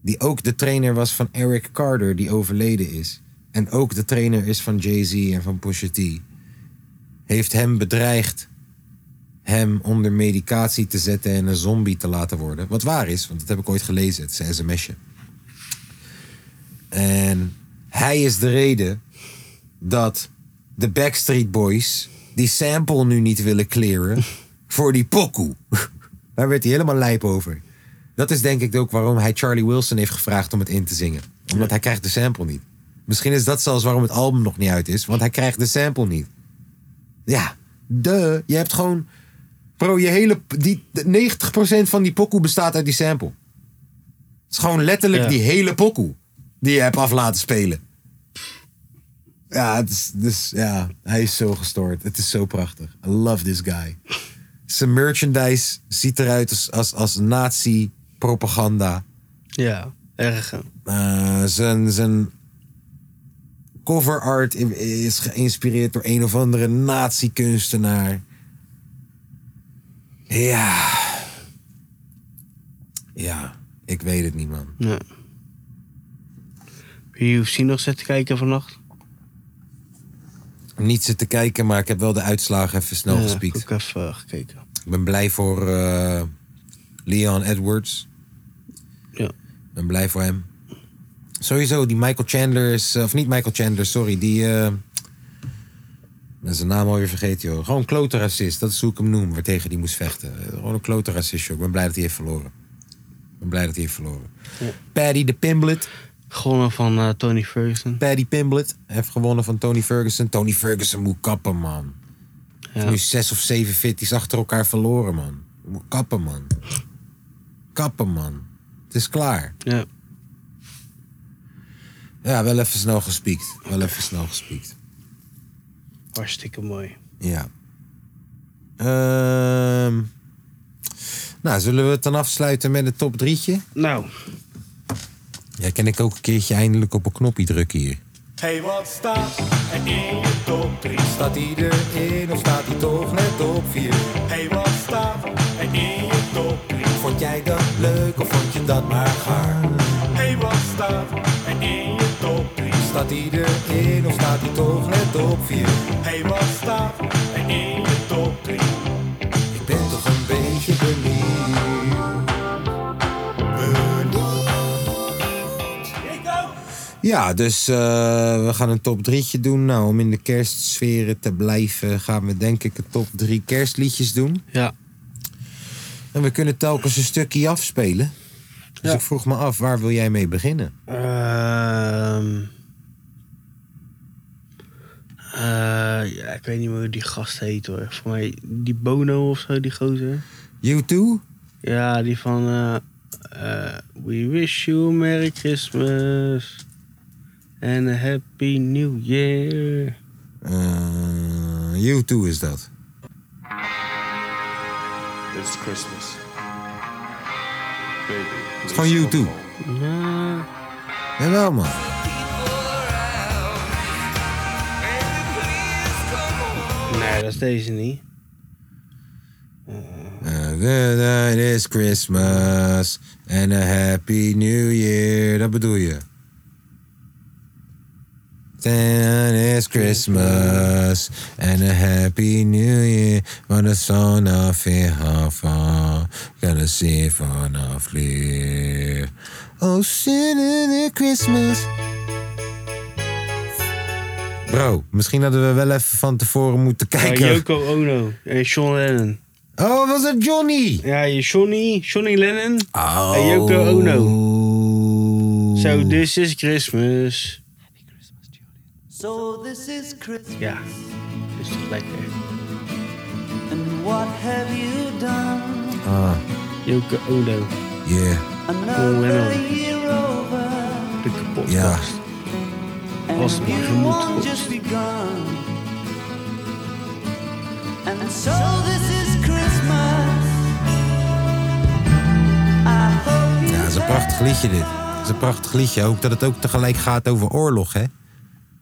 die ook de trainer was van Eric Carter, die overleden is, en ook de trainer is van Jay-Z en van Pusha heeft hem bedreigd hem onder medicatie te zetten en een zombie te laten worden. Wat waar is, want dat heb ik ooit gelezen. Het is een sms'je. En hij is de reden dat de Backstreet Boys die sample nu niet willen clearen voor die pokoe. Daar werd hij helemaal lijp over. Dat is denk ik ook waarom hij Charlie Wilson heeft gevraagd om het in te zingen. Omdat hij krijgt de sample niet. Misschien is dat zelfs waarom het album nog niet uit is. Want hij krijgt de sample niet. Ja, de. Je hebt gewoon... Bro, je hele... Die, 90% van die pokoe bestaat uit die sample. Het is gewoon letterlijk Ja. die hele pokoe. Die je hebt af laten spelen. Ja, het is, dus, ja, hij is zo gestoord. Het is zo prachtig. I love this guy. Zijn merchandise ziet eruit als, als, als nazi-propaganda. Ja, erg. hè. Eh, zijn, zijn cover art is geïnspireerd door een of andere nazi-kunstenaar. Ja. Ja, ik weet het niet, man. Ja. Heb je UFC nog zitten kijken vannacht? Niet zitten kijken, maar ik heb wel de uitslagen even snel Ja, gespiekt. heb ik even gekeken. Ik ben blij voor eh, Leon Edwards. Ben blij voor hem. Sowieso, die Michael Chandler is... eh, Of niet Michael Chandler, sorry. Die... eh ik ben zijn naam alweer vergeten, joh. Gewoon klote racist. Dat is hoe ik hem noem, waartegen die moest vechten. Eh, Gewoon een klote racist, joh. Ik ben blij dat hij heeft verloren. Ik ben blij dat hij heeft verloren. Paddy de Pimblet. Gewonnen van eh, Tony Ferguson. Paddy Pimblet heeft gewonnen van Tony Ferguson. Tony Ferguson moet kappen, man. Ja. Nu zes of zeven fitties achter elkaar verloren, man. Moet kappen, man. Kappen, man. Het is klaar. Ja. Ja, wel even snel gespiekt. Wel even snel gespiekt. Hartstikke mooi. Ja. Ehm nou, zullen we het dan afsluiten met een top drietje? Nou, Ja, kan ik ook een keertje eindelijk op een knopje drukken hier. Hey, wat staat er in je top 3? Staat erin of staat hij toch net op 4? Hey, wat staat er in je top 3? Vond jij dat leuk of vond je dat maar gaar? Hey, wat staat er in je top 3? Staat hij erin of staat hij toch net op 4? Hey, wat staat er in je top 3? Ik ben toch een beetje benieuwd. Ja, dus eh, we gaan een top drietje doen. Nou, om in de kerstsferen te blijven gaan we denk ik een top drie kerstliedjes doen. ja. En we kunnen telkens een stukje afspelen. Dus Ja. ik vroeg me af, waar wil jij mee beginnen? Ehm eh, ja, ik weet niet meer hoe die gast heet hoor. Voor mij die Bono of zo, die gozer. You too? Ja, die van eh, eh, We wish you a Merry Christmas and a Happy New Year. You too is dat. It's Christmas. Baby. Het is gewoon you too. Ja, Jawel man. nee, dat is deze niet. The night is Christmas and a happy new year. Dat bedoel je. Then is Christmas and a happy new year. Van de zon af in haven. Gonna see vanaf leer. Oh, silly Christmas. Bro, misschien hadden we wel even van tevoren moeten Ja, kijken. Yoko Ono en Sean Lennon. Oh, was het Johnny? Ja, Johnny, Johnny Lennon Oh. en Yoko Ono. So this is Christmas. So this is Christmas, Ja, is toch lekker. and what have you done? Ah, Yoko Ono, yeah. Another year over, de kapotkast. Ja. het maar you gemoed. And so this is Christmas. I hope you Ja, dat is een prachtig liedje dit. Dat is een prachtig liedje. Ook dat het ook tegelijk gaat over oorlog, hè?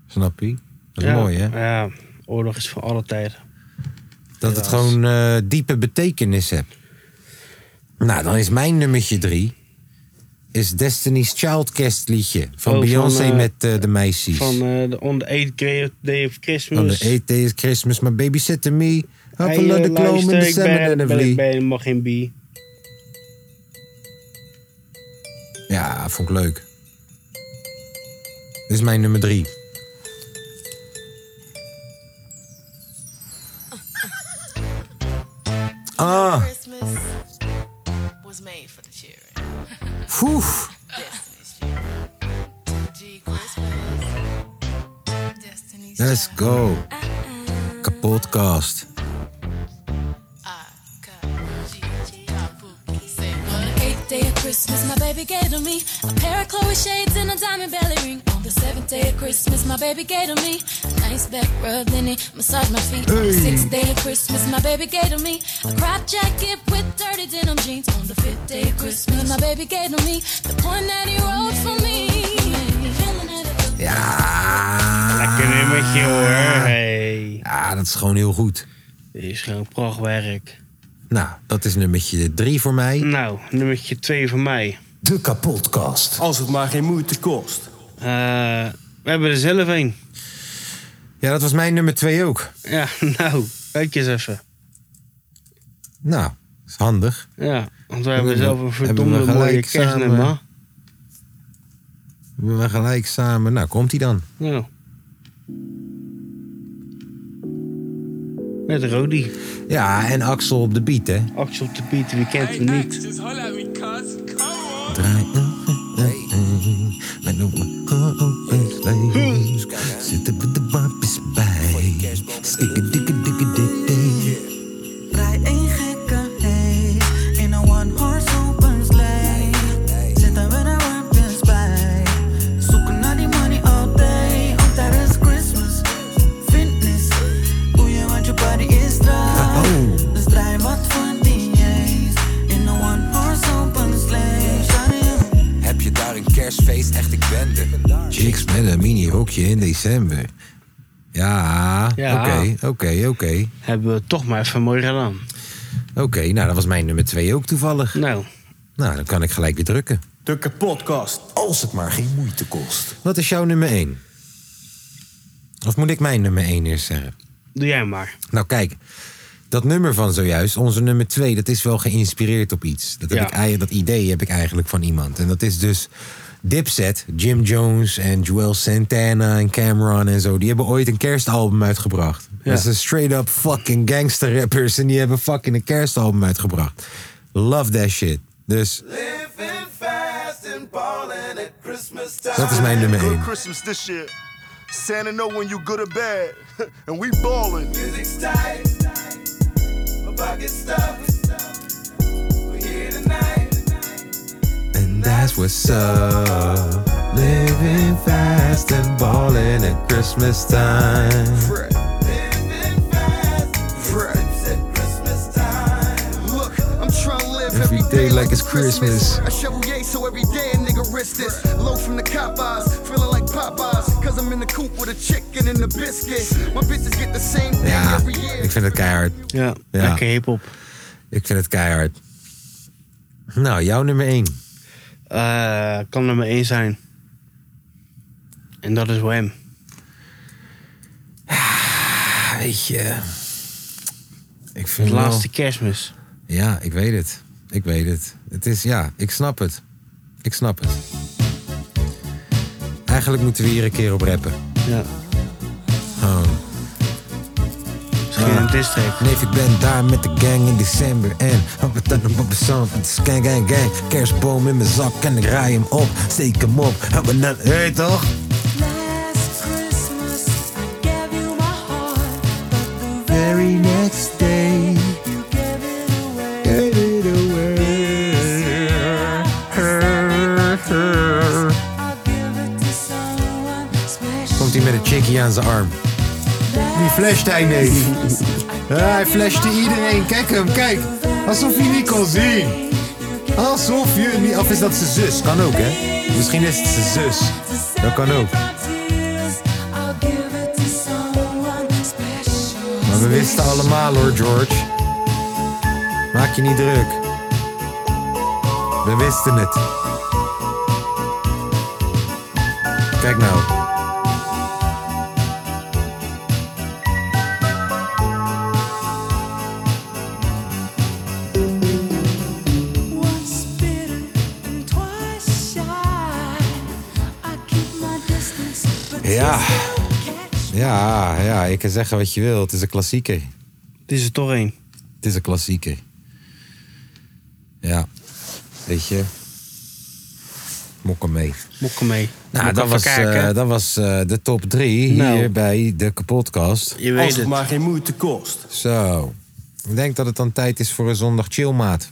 Snap je? Dat is ja, mooi, hè? Ja, oorlog is voor alle tijden. Dat het gewoon eh, diepe betekenis heeft. Nou, dan is mijn nummertje drie. Is Destiny's Child kerstliedje. Van Oh, van, Beyoncé eh, met eh, de meisjes. Van eh, de On the Eighth Day of Christmas. On the eighth day is Christmas, my baby said to me... Appelen Hey, de kloom in de ik en de ben- vlie. ben helemaal geen bi. Ja, vond ik leuk. Dit is mijn nummer drie. Ah, Christmas was made for the children. Oeh. Destiny's children. G Christmas. Destiny's Let's go. On Christmas, my baby gave to me a pair of Chloe shades and a diamond belly ring. On the seventh day of Christmas, my baby gave to me a nice back rub, then he massaged my feet. On the sixth day of Christmas, my baby gave to me a crop jacket with dirty denim jeans. On the fifth day of Christmas, my baby gave to me the point that he wrote for me. Ja. Lekker nummertje hoor. Hey. Ja, dat is gewoon heel goed. Dit is gewoon prachtwerk. Nou, dat is nummertje drie voor mij. Nou, nummertje 2 voor mij. De kapotkast. Als het maar geen moeite kost. Eh, we hebben er zelf een. Ja, dat was mijn nummer twee ook. Ja, nou, kijk eens even. Nou, is handig. Ja, want we Hebben zelf een verdomde mooie kerstnummer. samen- We gaan gelijk samen. Nou, komt hij dan? Nou. Met Rodi. Ja, en Axel op de beat, hè? Axel op de beat, wie kent hem niet? Draai. Zitten we de wapens bij. Stikke Een mini rokje in december. Ja, oké, oké, oké. Hebben we toch maar even mooi gedaan. Oké, nou, dat was mijn nummer twee ook toevallig. Nou, Nou, dan kan ik gelijk weer drukken. De kapotkast. Als het maar geen moeite kost. Wat is jouw nummer één? Of moet ik mijn nummer één eerst zeggen? doe jij maar. Nou kijk, dat nummer van zojuist, onze nummer twee, dat is wel geïnspireerd op iets. Dat, heb Ja. ik, eigenlijk- dat idee heb ik eigenlijk van iemand. En dat is dus Dipset, Jim Jones en Joel Santana en Cameron en zo. Die hebben ooit een kerstalbum uitgebracht. Ja. Dat zijn straight up fucking gangster rappers en die hebben fucking een kerstalbum uitgebracht. Love that shit. Dus Living fast and balling at Christmas time. dat is mijn nummer één. Christmas this year. Santa know when you good or bad. and we ballin'. Music's tight, my pocket's stuffed. That's what's up. Living fast and balling at Christmas time. Living fast, it's at Christmas time. Look, I'm trying to live Every day like it's Christmas. I Chevrolet, so every day a nigga risk this. Low from the cop eyes, feeling like Popeyes. Cause I'm in the coop with a chicken and a biscuit. My bitches get the same thing Ja, every year. ik vind het keihard. Ja, Ja. lekker hip-hop. Ik vind het keihard. Nou, jouw nummer 1. Eh, kan nummer 1 zijn. En dat is Wham. Weet je. Ik De vind wel- laatste kerstmis. Ja, ik weet het. Ik weet het. Het is, ja, ik snap het. Ik snap het. Eigenlijk moeten we hier een keer op rappen. Ja. Gewoon. Track. Neef, ik ben daar met de gang in december En het dan op de zand Het is gang, gang, gang Kerstboom in mijn zak en ik rij hem op Steek hem op het dan, hey toch? Last Christmas, I gave you my heart, but the Very next day you gave it away. Gave it away I'll give it to someone special. Komt hij met een chickie aan zijn arm Die flasht hij neef Ja, Hij flashte iedereen Kijk hem, kijk Alsof je niet kon zien Alsof je niet... Of is dat zijn zus? Kan ook, hè? Misschien is het zijn zus. Dat kan ook. Maar we wisten allemaal hoor, George. Maak je niet druk. We wisten het. Kijk nou. Ja. Ja, ja, je kan zeggen wat je wil. Het is een klassieker. Het is er toch één. Het is een klassieker. Ja. Weet je. Mokken mee. Mokken mee. Nou, Mok dat was, kijken. eh, dat was eh, de top drie Nou. hier bij de kapotkast. Je weet Als het het. maar geen moeite kost. Zo. Ik denk dat het dan tijd is voor een zondag chillmaat.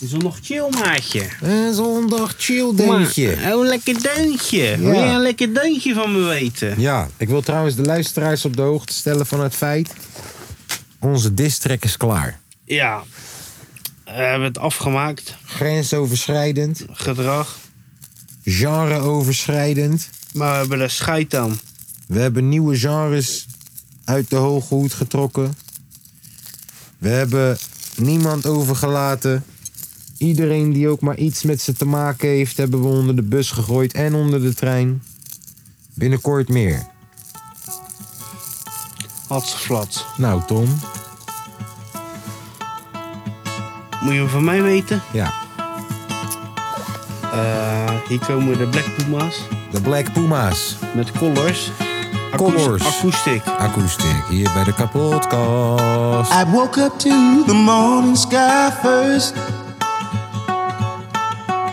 Het is nog chill, maatje. Een zondag chill dingetje. Oh, een lekker deuntje. Wil je een lekker deuntje van me weten? Ja, ik wil trouwens de luisteraars op de hoogte stellen van het feit... onze distrack is klaar. Ja. We hebben het afgemaakt. Grensoverschrijdend, Gedrag. genreoverschrijdend. Maar we hebben er scheid aan. We hebben nieuwe genres uit de hoge hoed getrokken. We hebben niemand overgelaten. Iedereen die ook maar iets met ze te maken heeft, hebben we onder de bus gegooid en onder de trein. Binnenkort meer. Hatseflats. Nou, Tom. Moet je hem van mij weten? Ja. Eh, hier komen de Black Puma's. De Black Puma's. Met Colors. Colors. Acoustic. Acoustic. Hier bij de kapotkast. I woke up to the morning sky first.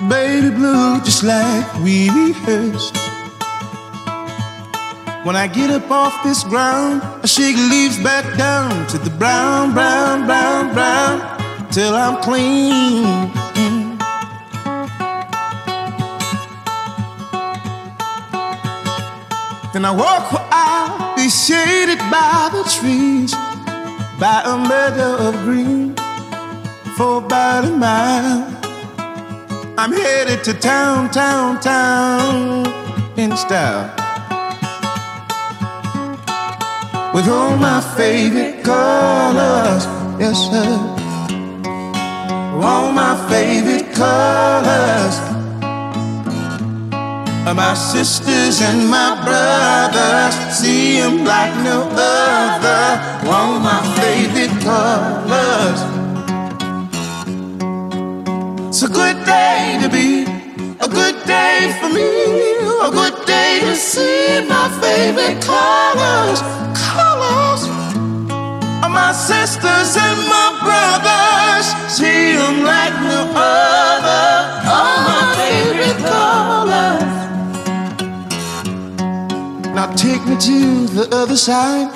Baby blue, just like we rehearsed. When I get up off this ground, I shake leaves back down to the brown, brown, brown, brown, till I'm clean. Then I walk where I'll be shaded by the trees, by a meadow of green, for about a mile. I'm headed to town, town, town in style. With all my favorite colors, yes sir. All my favorite colors my sisters and my brothers. See See 'em like no other. All my favorite colors. It's a good day to be, a good day for me, a good day to see my favorite colors. Colors are my sisters and my brothers. See 'em like no other. All my favorite colors. Now take me to the other side.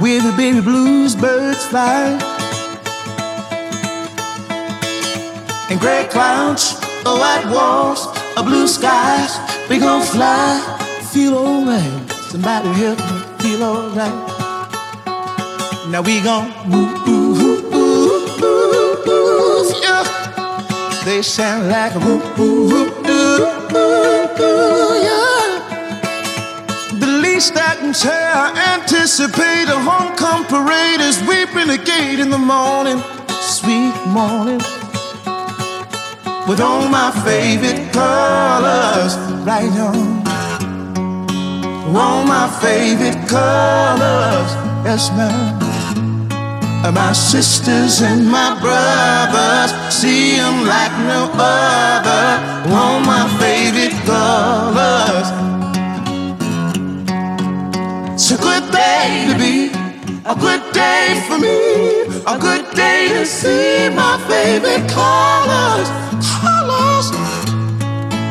Where the baby blues birds fly. And gray clouds, a white walls, a blue skies. We gon' fly, feel alright. Somebody help me feel alright. Now we gon' move, move, move, move, move, move, yeah. They sound like a move, move, move, move, move, yeah. The least I can say, I anticipate a homecoming parade as weeping the gate in the morning, sweet morning with all my favorite colors right on. All my favorite colors, yes, ma'am. My sisters and my brothers, see 'em like no other. All my favorite colors. It's a good day to be, a good day for me, a good day to see my favorite colors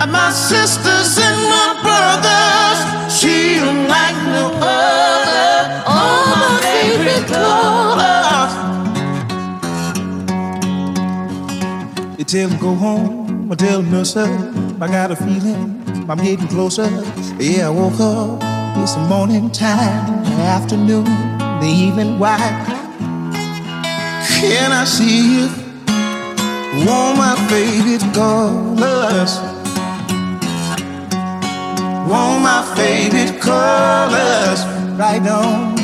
my sisters and my brothers. She like no other. All my favorite colors. You tell them go home, I tell them no. I got a feeling I'm getting closer. Yeah, I woke up. It's the morning time, afternoon, the evening white. Can I see you? All my favorite colors. All my favorite colors. Right on.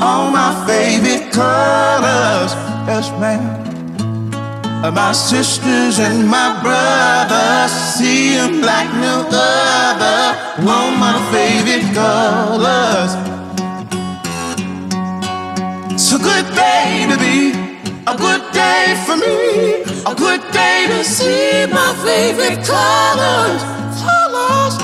All my favorite colors. Yes, ma'am. My sisters and my brothers see 'em like no other. All my favorite colors. It's a good day to be A good day for me. A good day to see my favorite colors. Colors.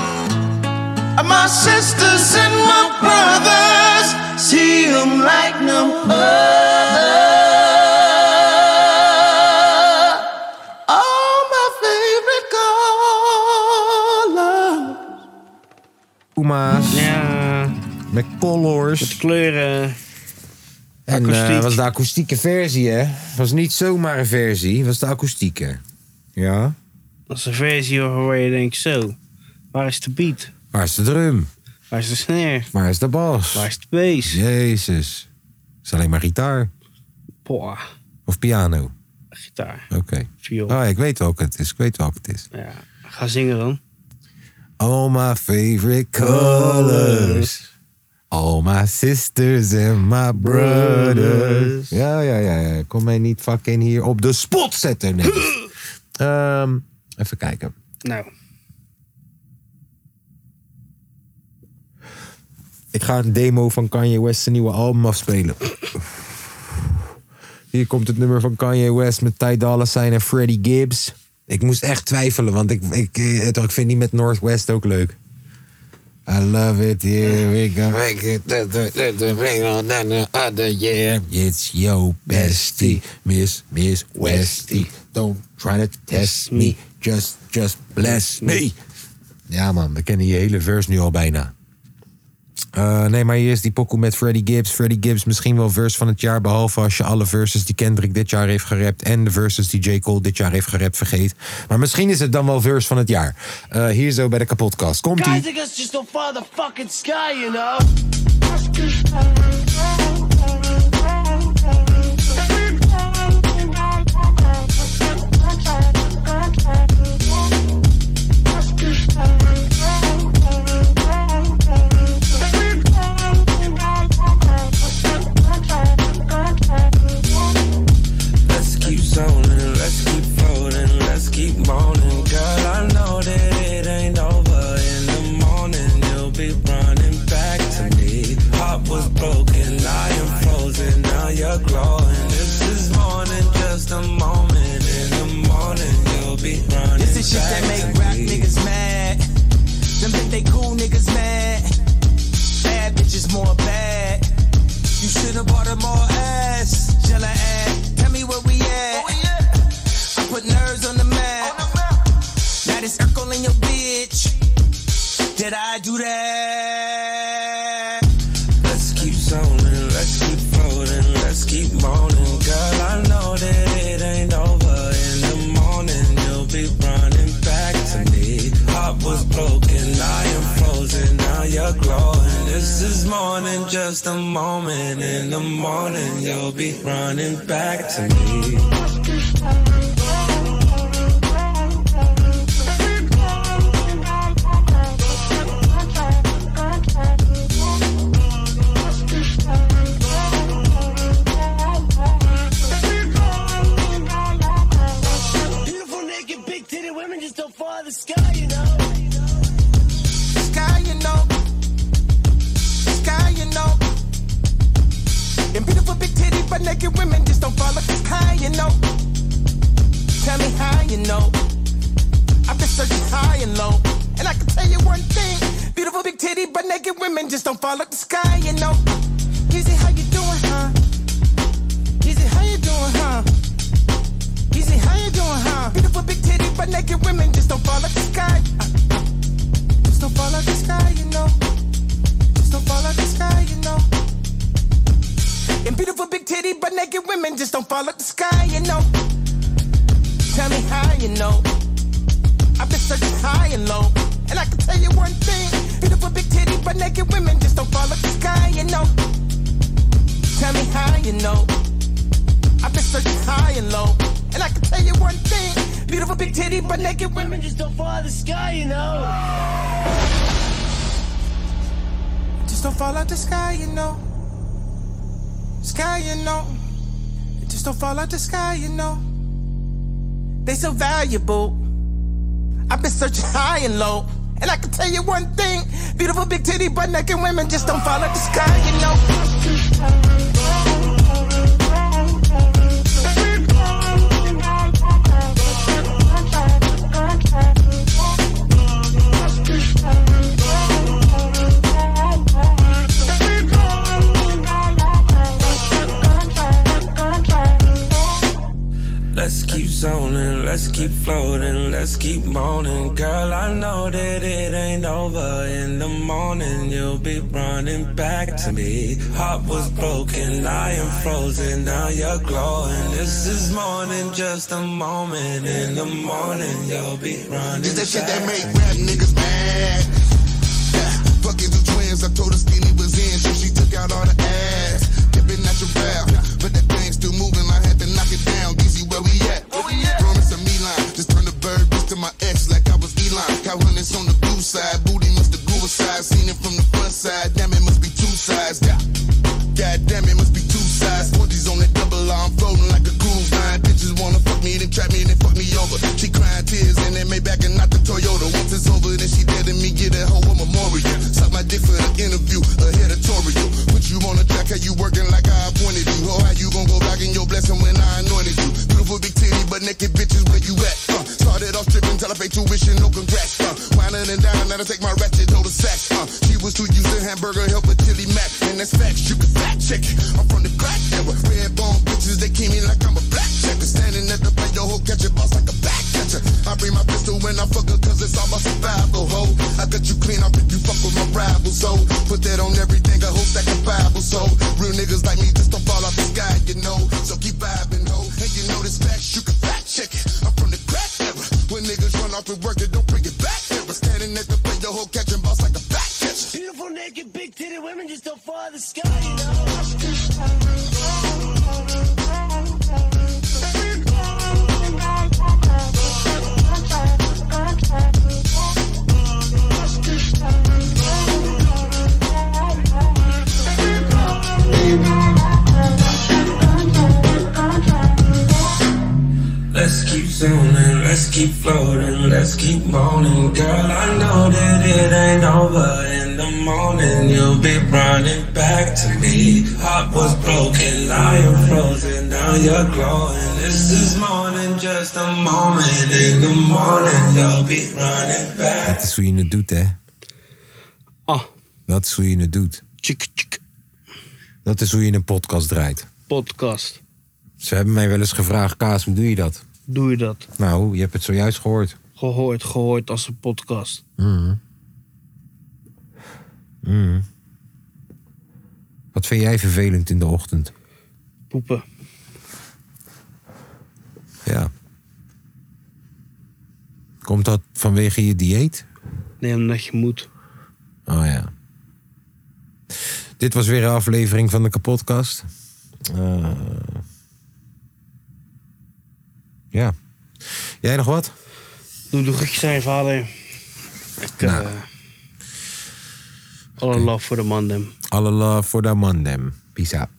Of my sisters and my brothers. See them like no other. All my favorite colors. Puma's. Ja, Met colors. met kleuren. En eh, Akoestiek. was de akoestieke versie, hè? Was niet zomaar een versie, was de akoestieke. Ja. Dat is een versie waar je denkt, zo, waar is de beat? Waar is de drum? Waar is de snare? Waar is de bas? Waar is de bass? Jezus. Het is alleen maar gitaar. Boah, Of piano. gitaar, Oké. viool. Oh, ik weet welke het is. Ik weet welke het is. Ja, ga zingen dan. All my favorite colors. All my sisters and my brothers. Ja, ja, ja. ja. Kom mij niet fucking hier op de spot zetten. Nee. Ehm, even kijken. Nou, Ik ga een demo van Kanye West's nieuwe album afspelen. Hier komt het nummer van Kanye West met Ty Dolla Sign en Freddie Gibbs. Ik moest echt twijfelen, want ik, ik, eh, toch, ik vind die met Northwest ook leuk. I love it here, we can make it the, other year. It's your bestie, Miss, Miss Westie. Don't try to test me, just, just bless me. Ja man, we kennen je hele verse nu al bijna. Eh, nee, maar hier is die pokoe met Freddie Gibbs. Freddie Gibbs misschien wel verse van het jaar. Behalve als je alle verses die Kendrick dit jaar heeft gerapt. En de verses die J. Cole dit jaar heeft gerapt vergeet. Maar misschien is het dan wel verse van het jaar. Eh, hier zo bij de kapotkast. Komt Guys, ie. I guess just don't follow the fucking sky, you know? Shit that make rap niggas mad. Them think they cool niggas mad. Bad bitches more bad. You should've bought her more ass. Jella ass. Tell me where we at. I put nerves on the map. Now this Urkel in your bitch. Did I do that? Just a moment. In the morning, you'll be running back to me. Naked women just don't follow the sky, you know. Easy, how you doing, huh? Easy, how you doing, huh? Easy, how you doing, huh? Beautiful big titty but naked women just don't follow the sky. Just don't follow the sky, you know. Just don't follow the sky, you know. And beautiful big titty but naked women just don't follow the sky, you know. Tell me how you know. I've been searching high and low. And I can tell you one thing. Beautiful big titty but naked women just don't follow the sky, you know. Tell me how you know. I've been searching high and low. And I can tell you one thing. Beautiful big titty but naked women just don't follow the sky, you know. Just don't fall out the sky, you know. Sky, you know. Just don't fall out the sky, you know. They so valuable. I've been searching high and low. And I can tell you one thing beautiful big titty butt naked women just don't fall out the sky, you know. Let's keep zoning floating, let's keep moaning. Girl, I know that it ain't over. In the morning, you'll be running back to me. Heart was broken, I am frozen, now you're glowing. This is more than just a moment. In the morning, you'll be running This that shit that make rap niggas mad. Yeah, fucking the twins, I told her skinny was in, so she took out all the side, booty must have grew aside. Seen it from the front side, damn it must be two sides. Yeah. God damn it must be two sides. 40s on that double I'm floating like a cruise line. Bitches wanna fuck me, then trap me, then fuck me over. She crying tears in that Maybach and not the Toyota. Once it's over, then she dead and me, get that hoe a memorial. Suck my dick for the interview, a editorial. Put you on the track, how you working like I appointed you. Oh, how you gon' go back in your blessing when I anointed you? Beautiful big titty, but naked bitches, where you at? Uh, started off tripping till I paid tuition, no congrats. Uh, whining and down, now I take my ratchet, hold the sack. Uh, she was too used to hamburger helper Tilly Mac, and that's facts, you can fact check it. I'm from the crack era, red bone moaning. Girl, I know that it ain't over. In the morning, you'll be running back to me. Heart was broken, I am frozen, now you're glowing. This is more than just a moment. In the morning, you'll be running back. Dat is hoe je het doet, hè? Ah. Dat is hoe je het doet. Tjik, tjik. Dat is hoe je een podcast draait. Podcast. Ze hebben mij wel eens gevraagd, Kaas, hoe doe je dat? Doe je dat? Nou, je hebt het zojuist gehoord. Gehoord, gehoord als een podcast. Mhm. Mhm. Wat vind jij vervelend in de ochtend? Poepen. Ja. Komt dat vanwege je dieet? Nee, omdat je moet. Oh ja. Dit was weer een aflevering van de kapotkast. Eh, ja. Jij nog wat? Doe de je vader. Ik, Nou. eh, alle love voor de mandem. Alle love voor de mandem. Peace out.